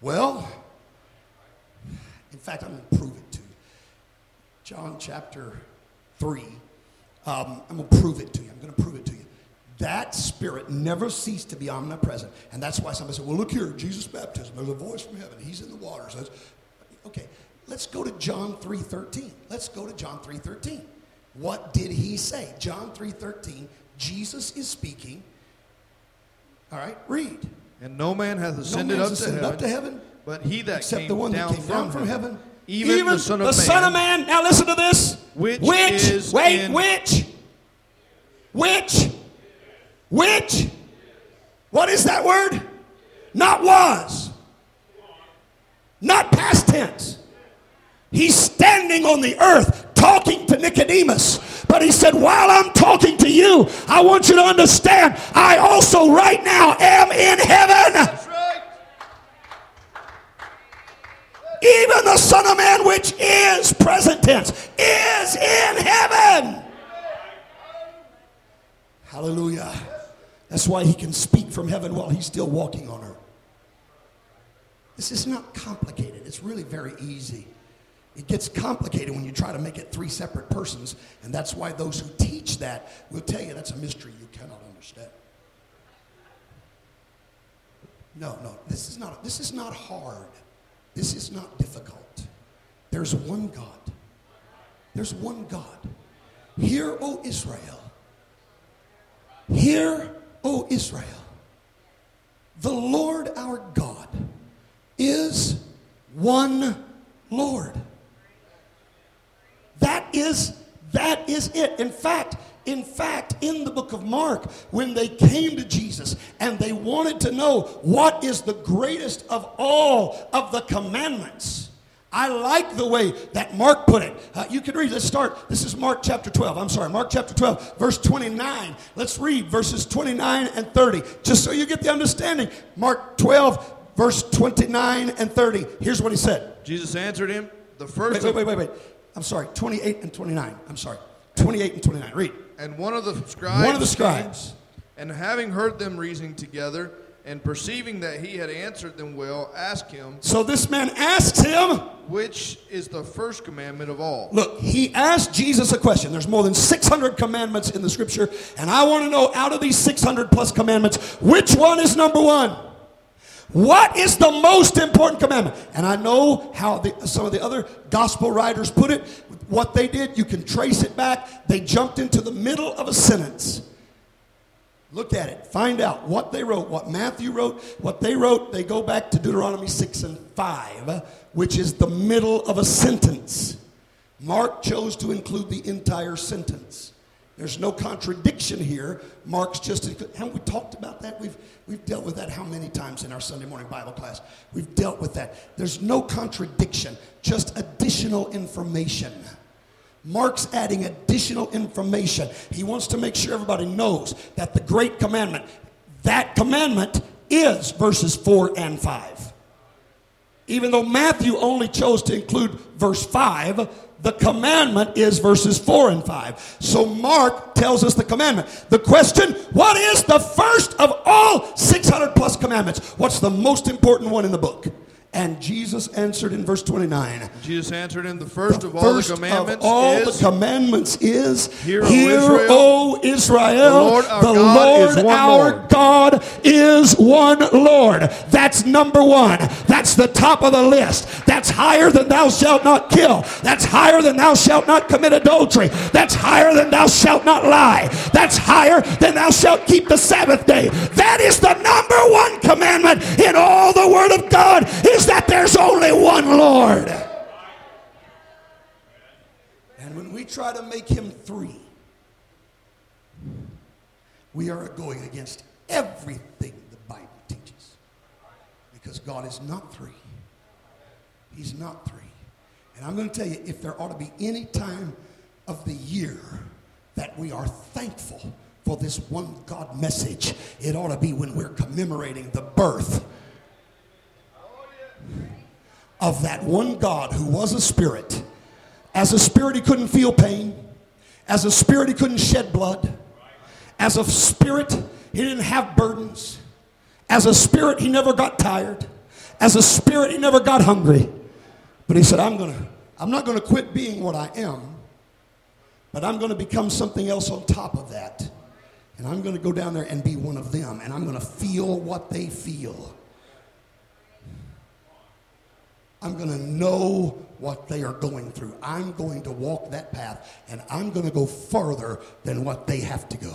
Well, in fact, I'm going to prove it to you. John chapter 3. Um, I'm going to prove it to you. I'm going to prove it to you. That spirit never ceased to be omnipresent. And that's why somebody said, well, look here, Jesus' baptism. There's a voice from heaven. He's in the water. So okay, let's go to John 3.13. Let's go to John 3.13. What did he say? John 3.13, Jesus is speaking. All right, read. And no man hath ascended, no up, to heaven, up to heaven, but he that except came the one down that came down from heaven, heaven even, even, the Son of the Man. Son of Man. Now listen to this. Which, which is wait, in, which, which, which. What is that word? Not was. Not past tense. He's standing on the earth talking to Nicodemus. But he said, While I'm talking to you, I want you to understand, I also right now am in heaven. Even the Son of Man, which is present tense, is in heaven. Hallelujah. That's why he can speak from heaven while he's still walking on earth. This is not complicated, it's really very easy. It gets complicated when you try to make it three separate persons, and that's why those who teach that will tell you that's a mystery you cannot understand. No, no, this is not, this is not hard. This is not difficult. There's one God. There's one God. Hear, O Israel. Hear, O Israel. The Lord our God is one Lord. That is that is it. In fact, in fact, in the book of Mark, when they came to Jesus and they wanted to know what is the greatest of all of the commandments, I like the way that Mark put it. Uh, you can read, let's start. This is Mark chapter 12. I'm sorry, Mark chapter 12, verse 29. Let's read verses 29 and 30, just so you get the understanding. Mark 12, verse 29 and 30. Here's what he said Jesus answered him, The first. Wait, wait, wait, wait. wait. I'm sorry, 28 and 29. I'm sorry, 28 and 29. Read. And one of the scribes, one of the scribes, and having heard them reasoning together, and perceiving that he had answered them well, asked him. So this man asks him, Which is the first commandment of all? Look, he asked Jesus a question. There's more than 600 commandments in the scripture, and I want to know out of these 600 plus commandments, which one is number one? What is the most important commandment? And I know how the, some of the other gospel writers put it. What they did, you can trace it back. They jumped into the middle of a sentence. Look at it. Find out what they wrote, what Matthew wrote, what they wrote. They go back to Deuteronomy 6 and 5, which is the middle of a sentence. Mark chose to include the entire sentence. There's no contradiction here. Mark's just, haven't we talked about that? We've, we've dealt with that how many times in our Sunday morning Bible class? We've dealt with that. There's no contradiction, just additional information. Mark's adding additional information. He wants to make sure everybody knows that the great commandment, that commandment is verses 4 and 5. Even though Matthew only chose to include verse 5, the commandment is verses 4 and 5. So Mark tells us the commandment. The question, what is the first of all 600 plus commandments? What's the most important one in the book? And Jesus answered in verse 29. Jesus answered in The first The of all first the commandments of all is, the commandments is Hear, O Israel, O Israel, the Lord our the God Lord one our Lord." God is one Lord. That's number one. That's the top of the list. That's higher than thou shalt not kill. That's higher than thou shalt not commit adultery. That's higher than thou shalt not lie. That's higher than thou shalt keep the Sabbath day. That is the number one commandment in all the Word of God that there's only one Lord. And when we try to make him three, we are going against everything the Bible teaches. Because God is not three. He's not three. And I'm going to tell you, if there ought to be any time of the year that we are thankful for this one God message, it ought to be when we're commemorating the birth of that one God who was a spirit. As a spirit, he couldn't feel pain. As a spirit, he couldn't shed blood. As a spirit, he didn't have burdens. As a spirit, he never got tired. As a spirit, he never got hungry. But he said, I'm gonna, I'm not gonna quit being what I am, but I'm gonna become something else on top of that. And I'm gonna go down there and be one of them, and I'm gonna feel what they feel. I'm going to know what they are going through. I'm going to walk that path, and I'm going to go further than what they have to go.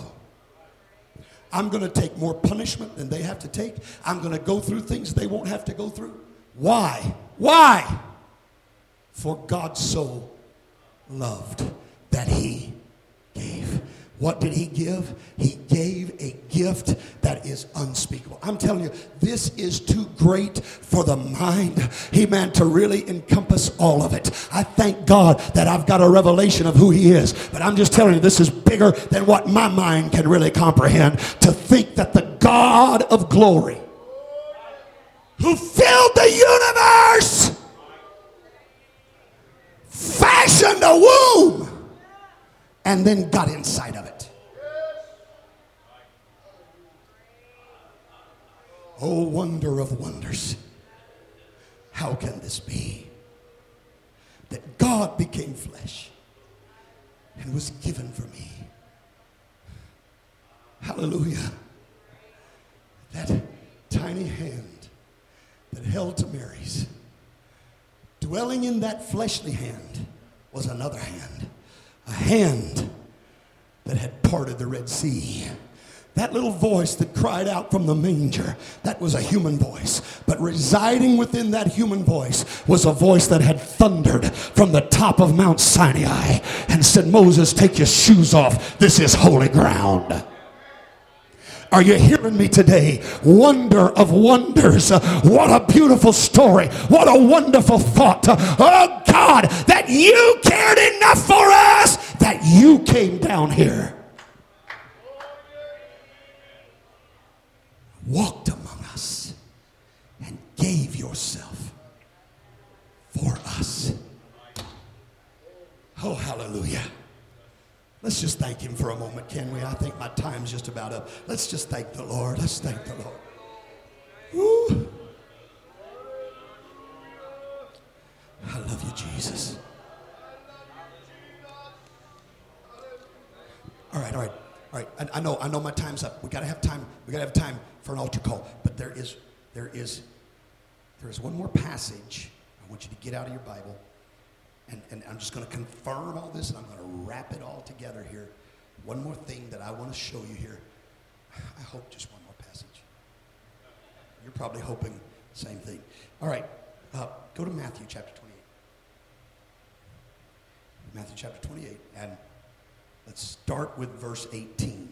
I'm going to take more punishment than they have to take. I'm going to go through things they won't have to go through. Why? Why? For God so loved that he gave. What did he give? He gave a gift that is unspeakable. I'm telling you, this is too great for the mind, amen, to really encompass all of it. I thank God that I've got a revelation of who he is, but I'm just telling you, this is bigger than what my mind can really comprehend. To think that the God of glory, who filled the universe, fashioned a womb and then got inside of it. Oh, wonder of wonders. How can this be? That God became flesh and was given for me. Hallelujah. That tiny hand that held to Mary's, dwelling in that fleshly hand, was another hand a hand that had parted the Red Sea. That little voice that cried out from the manger, that was a human voice. But residing within that human voice was a voice that had thundered from the top of Mount Sinai and said, Moses, take your shoes off. This is holy ground. Are you hearing me today? Wonder of wonders. What a beautiful story. What a wonderful thought. Oh God, that you cared enough for us that you came down here. Walked among us and gave yourself for us. Oh, hallelujah. Let's just thank him for a moment, can we? I think my time's just about up. Let's just thank the Lord. Let's thank the Lord. Woo. I love you, Jesus. All right, all right, all right. I, I know, I know my time's up. We gotta have time. We gotta have time for an altar call. But there is, there is, there is one more passage. I want you to get out of your Bible. And, and I'm just going to confirm all this and I'm going to wrap it all together here. One more thing that I want to show you here. I hope just one more passage. You're probably hoping the same thing. All right, uh, go to Matthew chapter 28. Matthew chapter 28, and let's start with verse 18.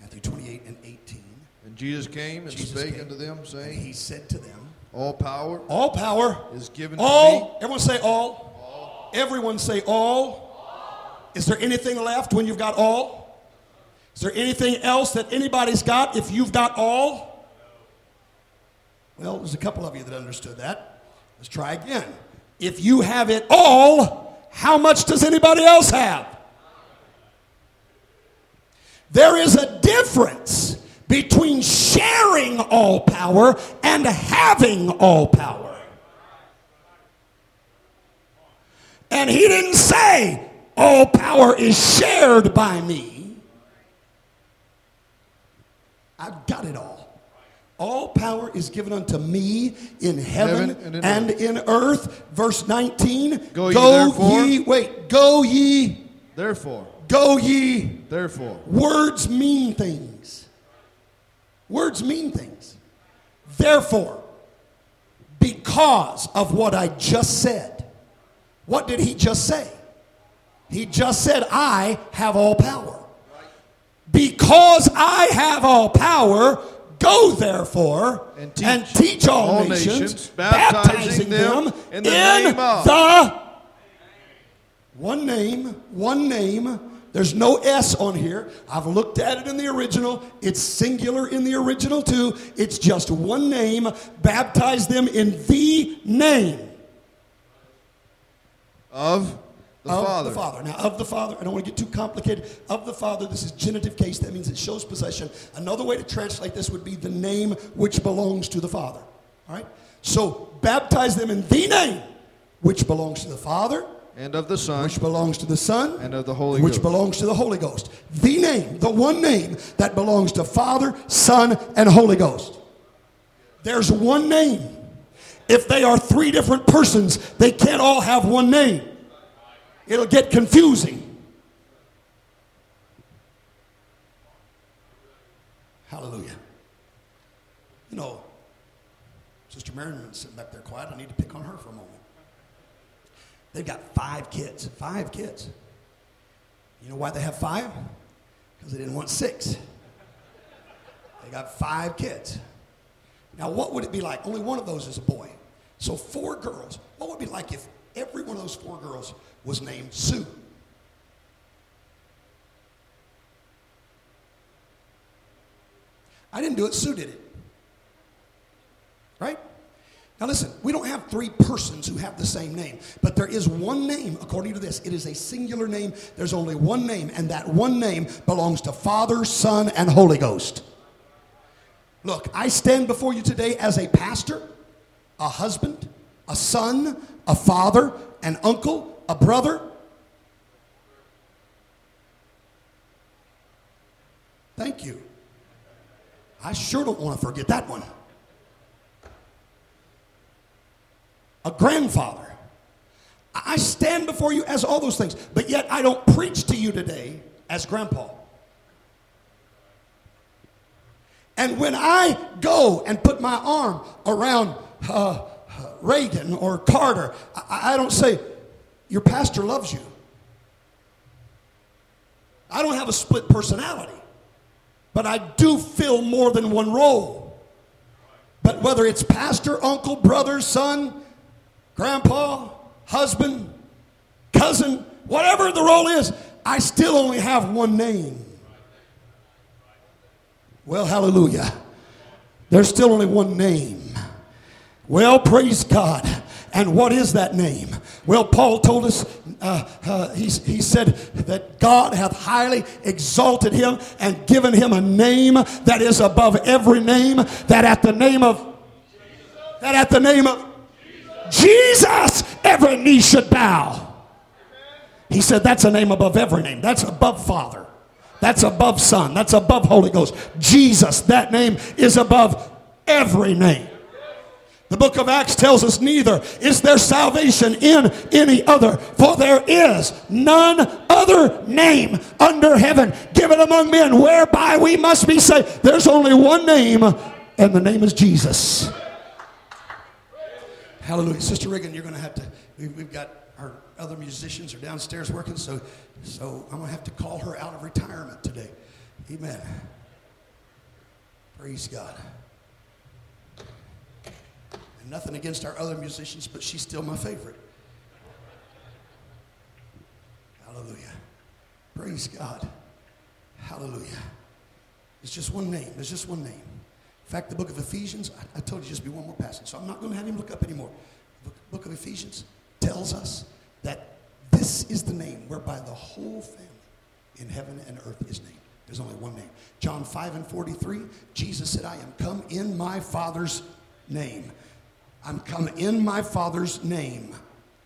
Matthew 28 and 18. And Jesus came and Jesus spake came, unto them, And saying, he said to them, All power All power is given to all. Everyone say all. Everyone say all. Is there anything left when you've got all? Is there anything else that anybody's got if you've got all? Well, there's a couple of you that understood that. Let's try again. If you have it all, how much does anybody else have? There is a difference between sharing all power and having all power. And he didn't say, all power is shared by me. I've got it all. All power is given unto me in heaven, heaven and, in, and earth. in, earth. Verse 19. Go, ye, go ye, wait, go ye. Therefore. Go ye. Therefore. Words mean things. Words mean things. Therefore, because of what I just said, what did he just say? He just said, I have all power. Because I have all power, go therefore And and teach teach, all, all nations, nations, baptizing, baptizing them, in in the name of- the one name, one name. There's no S on here. I've looked at it in the original. It's singular in the original too. It's just one name. Baptize them in the name of the of Father. the Father. Now, of the Father, I don't want to get too complicated. Of the Father, this is genitive case. That means it shows possession. Another way to translate this would be the name which belongs to the Father. All right? So, baptize them in the name which belongs to the Father, And of the Son, which belongs to the Son, and of the Holy Ghost. which Ghost. belongs to the Holy Ghost. The name, the one name that belongs to Father, Son, and Holy Ghost. There's one name. If they are three different persons, they can't all have one name. It'll get confusing. Hallelujah. You know, Sister Marilyn's sitting back there quiet. I need to pick on her for a moment. They've got five kids. Five kids. You know why they have five? Because they didn't want six. They got five kids. Now, what would it be like? Only one of those is a boy. So, four girls. What would it be like if every one of those four girls was named Sue? I didn't do it, Sue did it. Right? Now listen, we don't have three persons who have the same name, but there is one name, according to this. It is a singular name. There's only one name, and that one name belongs to Father, Son, and Holy Ghost. Look, I stand before you today as a pastor, a husband, a son, a father, an uncle, a brother. Thank you. I sure don't want to forget that one. A grandfather. I stand before you as all those things, but yet I don't preach to you today as grandpa. And when I go and put my arm around uh, Reagan or Carter, I, I don't say, Your pastor loves you. I don't have a split personality, but I do fill more than one role. But whether it's pastor, uncle, brother, son, grandpa, husband, cousin, whatever the role is, I still only have one name. Well, hallelujah. There's still only one name. Well, praise God. And what is that name? Well, Paul told us, uh, uh, he, he said that God hath highly exalted him and given him a name that is above every name, that at the name of, that at the name of Jesus, every knee should bow. He said that's a name above every name. That's above Father. That's above Son. That's above Holy Ghost. Jesus, that name is above every name. The book of Acts tells us neither is there salvation in any other, for there is none other name under heaven given among men whereby we must be saved. There's only one name, and the name is Jesus. Hallelujah. Sister Reagan, you're going to have to, we've, we've got our other musicians are downstairs working, so, so I'm going to have to call her out of retirement today. Amen. Praise God. And nothing against our other musicians, but she's still my favorite. Hallelujah. Praise God. Hallelujah. It's just one name. There's just one name. Fact, the book of Ephesians, I, I told you just be one more passage, so I'm not going to have him look up anymore. The book, book of Ephesians tells us that this is the name whereby the whole family in heaven and earth is named. There's only one name. John 5 and 43, Jesus said, I am come in my Father's name. I'm come in my Father's name.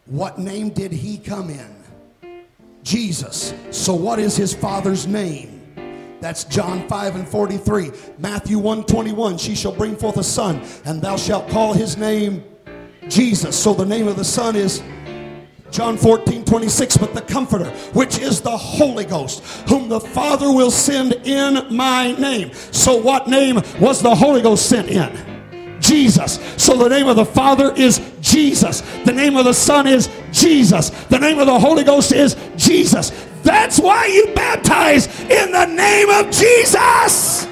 What name did he come in? Jesus. So what is his father's name? That's John 5 and 43. Matthew 1 21. She shall bring forth a son, and thou shalt call his name Jesus. So the name of the son is John 14, 26, but the Comforter, which is the Holy Ghost, whom the Father will send in my name. So, what name was the Holy Ghost sent in? Jesus. So, the name of the Father is Jesus. The name of the Son is Jesus. The name of the Holy Ghost is Jesus. That's why you baptize in the name of Jesus.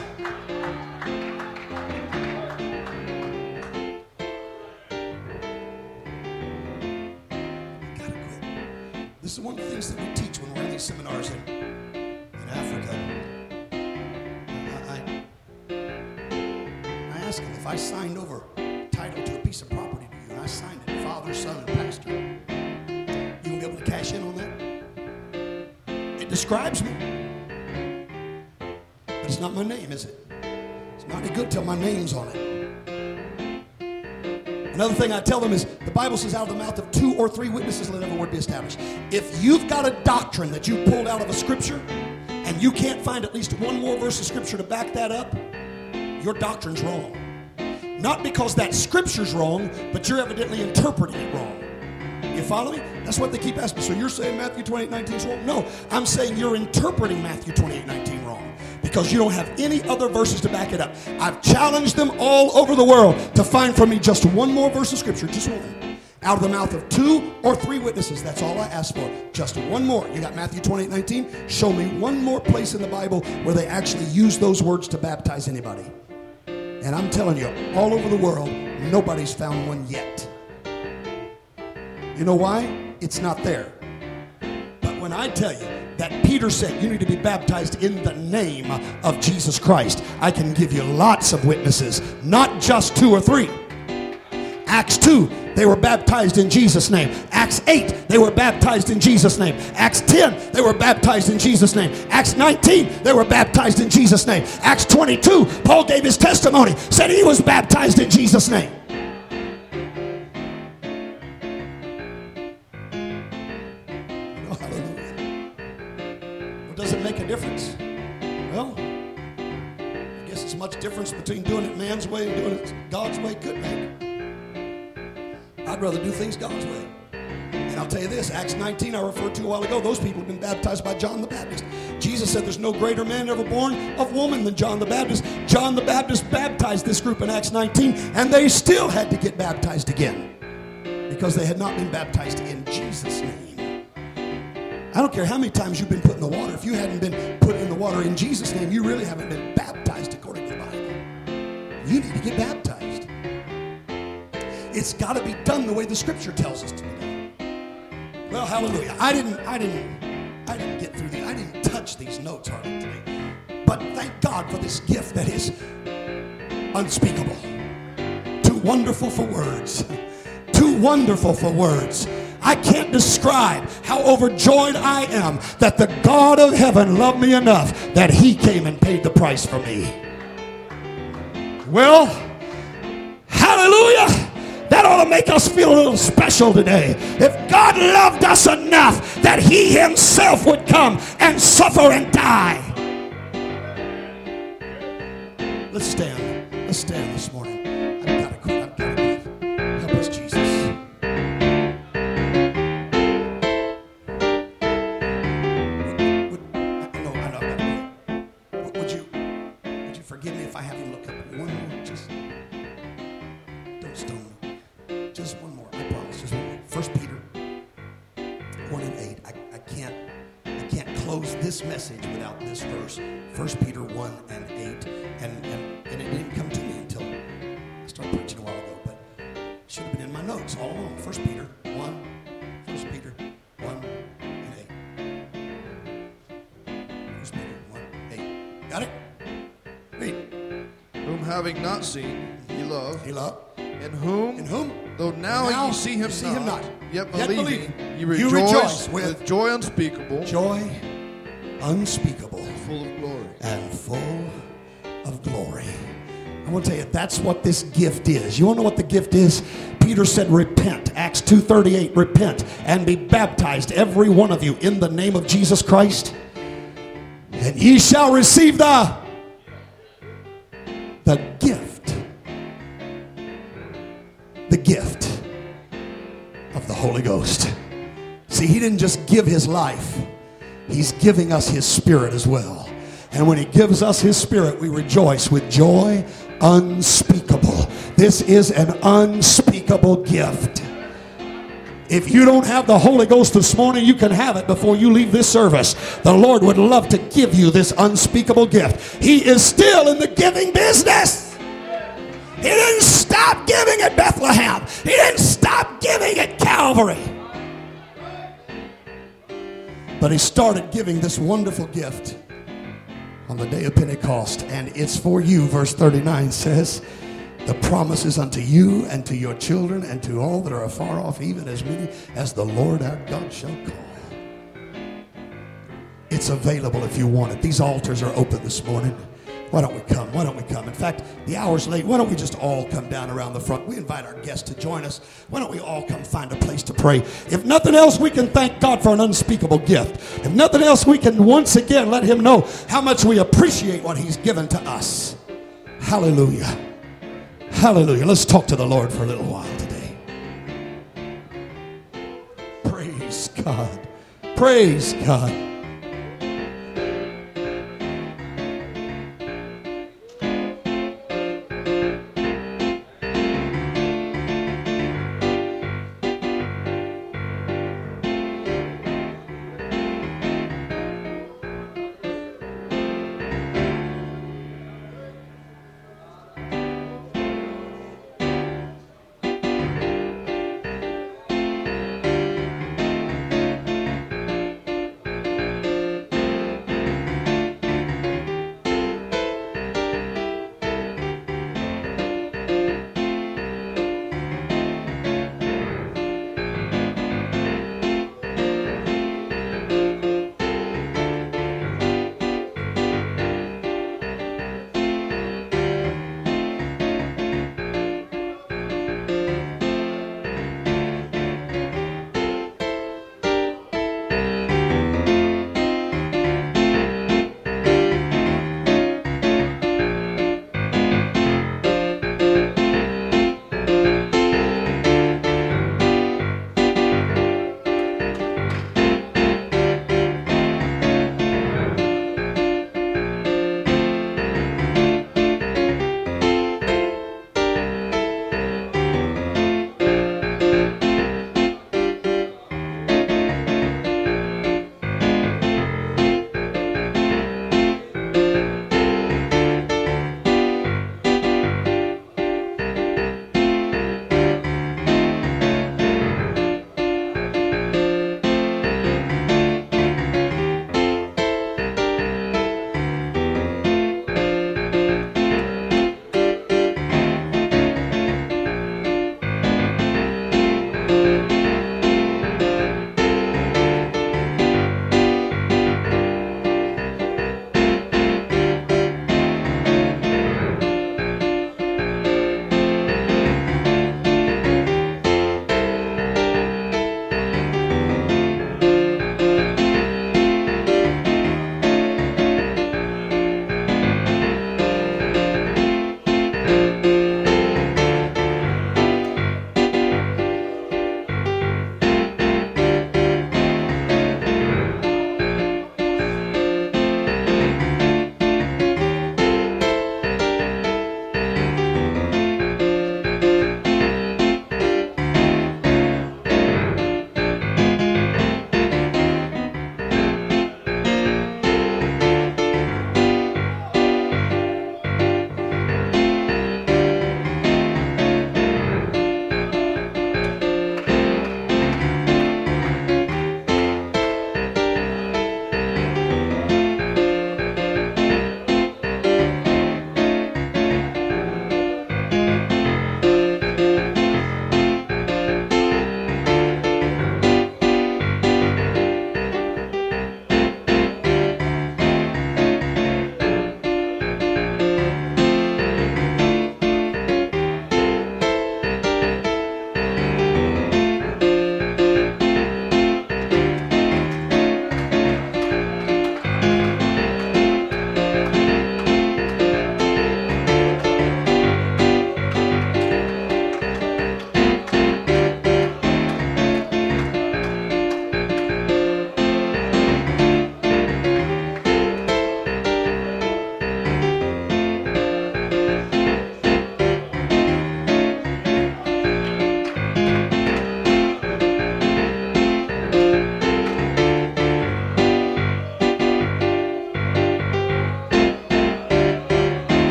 This is one of the things that we teach when we're in these seminars in, in Africa. I, I, I ask them if I signed over title to a piece of property to you and I signed it, father, son, describes me. But it's not my name, is it? It's not any good till my name's on it. Another thing I tell them is the Bible says, out of the mouth of two or three witnesses, let every word be established. If you've got a doctrine that you pulled out of a scripture and you can't find at least one more verse of scripture to back that up, your doctrine's wrong. Not because that scripture's wrong, but you're evidently interpreting it wrong. You follow me? That's what they keep asking. So you're saying Matthew 28 19 is wrong? No, I'm saying you're interpreting Matthew 28 19 wrong because you don't have any other verses to back it up. I've challenged them all over the world to find for me just one more verse of scripture, just one. Out of the mouth of two or three witnesses. That's all I ask for. Just one more. You got Matthew 28 19? Show me one more place in the Bible where they actually use those words to baptize anybody. And I'm telling you, all over the world, nobody's found one yet. You know why? It's not there. But when I tell you that Peter said you need to be baptized in the name of Jesus Christ, I can give you lots of witnesses, not just two or three. Acts 2, they were baptized in Jesus' name. Acts 8, they were baptized in Jesus' name. Acts 10, they were baptized in Jesus' name. Acts 19, they were baptized in Jesus' name. Acts 22, Paul gave his testimony, said he was baptized in Jesus' name. Difference? Well, I guess as much difference between doing it man's way and doing it God's way could make. I'd rather do things God's way. And I'll tell you this Acts 19, I referred to a while ago, those people have been baptized by John the Baptist. Jesus said there's no greater man ever born of woman than John the Baptist. John the Baptist baptized this group in Acts 19, and they still had to get baptized again because they had not been baptized in Jesus'. I don't care how many times you've been put in the water. If you hadn't been put in the water in Jesus' name, you really haven't been baptized according to the Bible. You need to get baptized. It's got to be done the way the Scripture tells us to be done. Well, hallelujah. I didn't, I didn't, I didn't get through these. I didn't touch these notes hardly. But thank God for this gift that is unspeakable, too wonderful for words, too wonderful for words. I can't describe how overjoyed I am that the God of heaven loved me enough that he came and paid the price for me. Well, hallelujah. That ought to make us feel a little special today. If God loved us enough that he himself would come and suffer and die. Let's stand. Let's stand this morning. Not seen ye love, He love. in whom, In whom? though now, Now ye see him, see him not, yet yet believing, ye you rejoice, rejoice with, with joy unspeakable, Joy unspeakable. and full of glory. and full of glory. I want to tell you, that's what this gift is. You want to know what the gift is? Peter said, repent. Acts 2.38, repent and be baptized, every one of you, in the name of Jesus Christ. And ye shall receive the, the gift. Gift of the Holy Ghost. See, he didn't just give his life. He's giving us his spirit as well. And when he gives us his spirit, we rejoice with joy unspeakable. This is an unspeakable gift. If you don't have the Holy Ghost this morning, you can have it before you leave this service. The Lord would love to give you this unspeakable gift. He is still in the giving business. He didn't stop giving at Bethlehem, He didn't stop giving at Calvary. But He started giving this wonderful gift on the day of Pentecost, and it's for you. Verse 39 says, The promise is unto you and to your children and to all that are afar off, even as many as the Lord our God shall call. It's available if you want it. These altars are open this morning. Why don't we come? Why don't we come? In fact, the hour's late. Why don't we just all come down around the front? We invite our guests to join us. Why don't we all come find a place to pray? If nothing else, we can thank God for an unspeakable gift. If nothing else, we can once again let Him know how much we appreciate what He's given to us. Hallelujah. Hallelujah. Let's talk to the Lord for a little while today. Praise God. Praise God.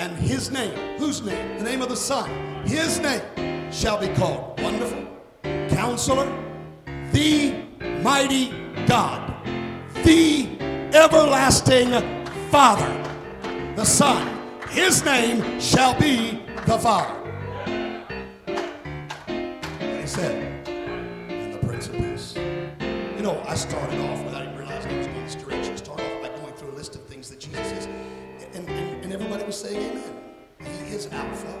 And his name, whose name? The name of the Son. His name shall be called Wonderful, Counselor, the Mighty God, the Everlasting Father, the Son. His name shall be the Father. And he said, and the Prince of Peace. You know, I started off without everybody saying amen. He is Alpha,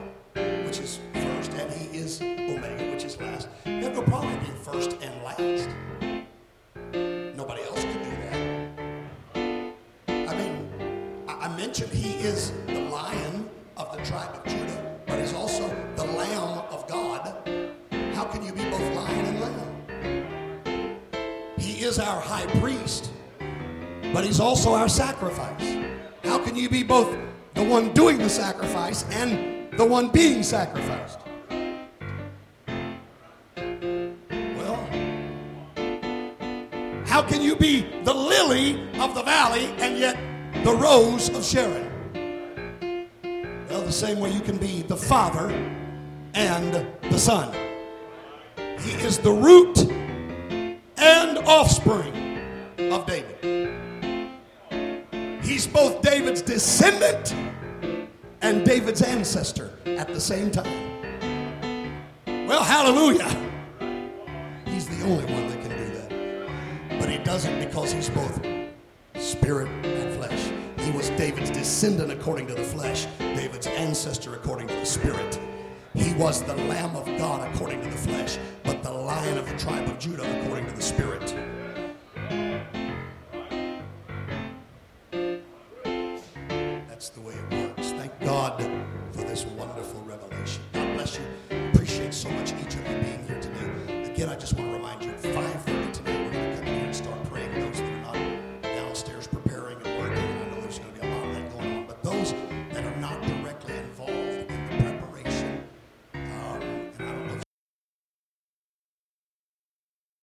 which is first, and he is Omega, which is last. No problem being first and last. Nobody else could do that. I mean, I mentioned he is the lion of the tribe of Judah, but he's also the Lamb of God. How can you be both lion and lamb? He is our high priest, but he's also our sacrifice. How can you be both the one doing the sacrifice and the one being sacrificed? Well, how can you be the lily of the valley and yet the rose of Sharon? Well, the same way you can be the Father and the Son. He is the root and offspring of David. He's both David's descendant and David's ancestor at the same time. Well, hallelujah. He's the only one that can do that. But he does it because he's both spirit and flesh. He was David's descendant according to the flesh, David's ancestor according to the spirit. He was the Lamb of God according to the flesh, but the Lion of the tribe of Judah according to the spirit. That's the way God for this wonderful revelation. God bless you. Appreciate so much each of you being here today. Again, I just want to remind you, 5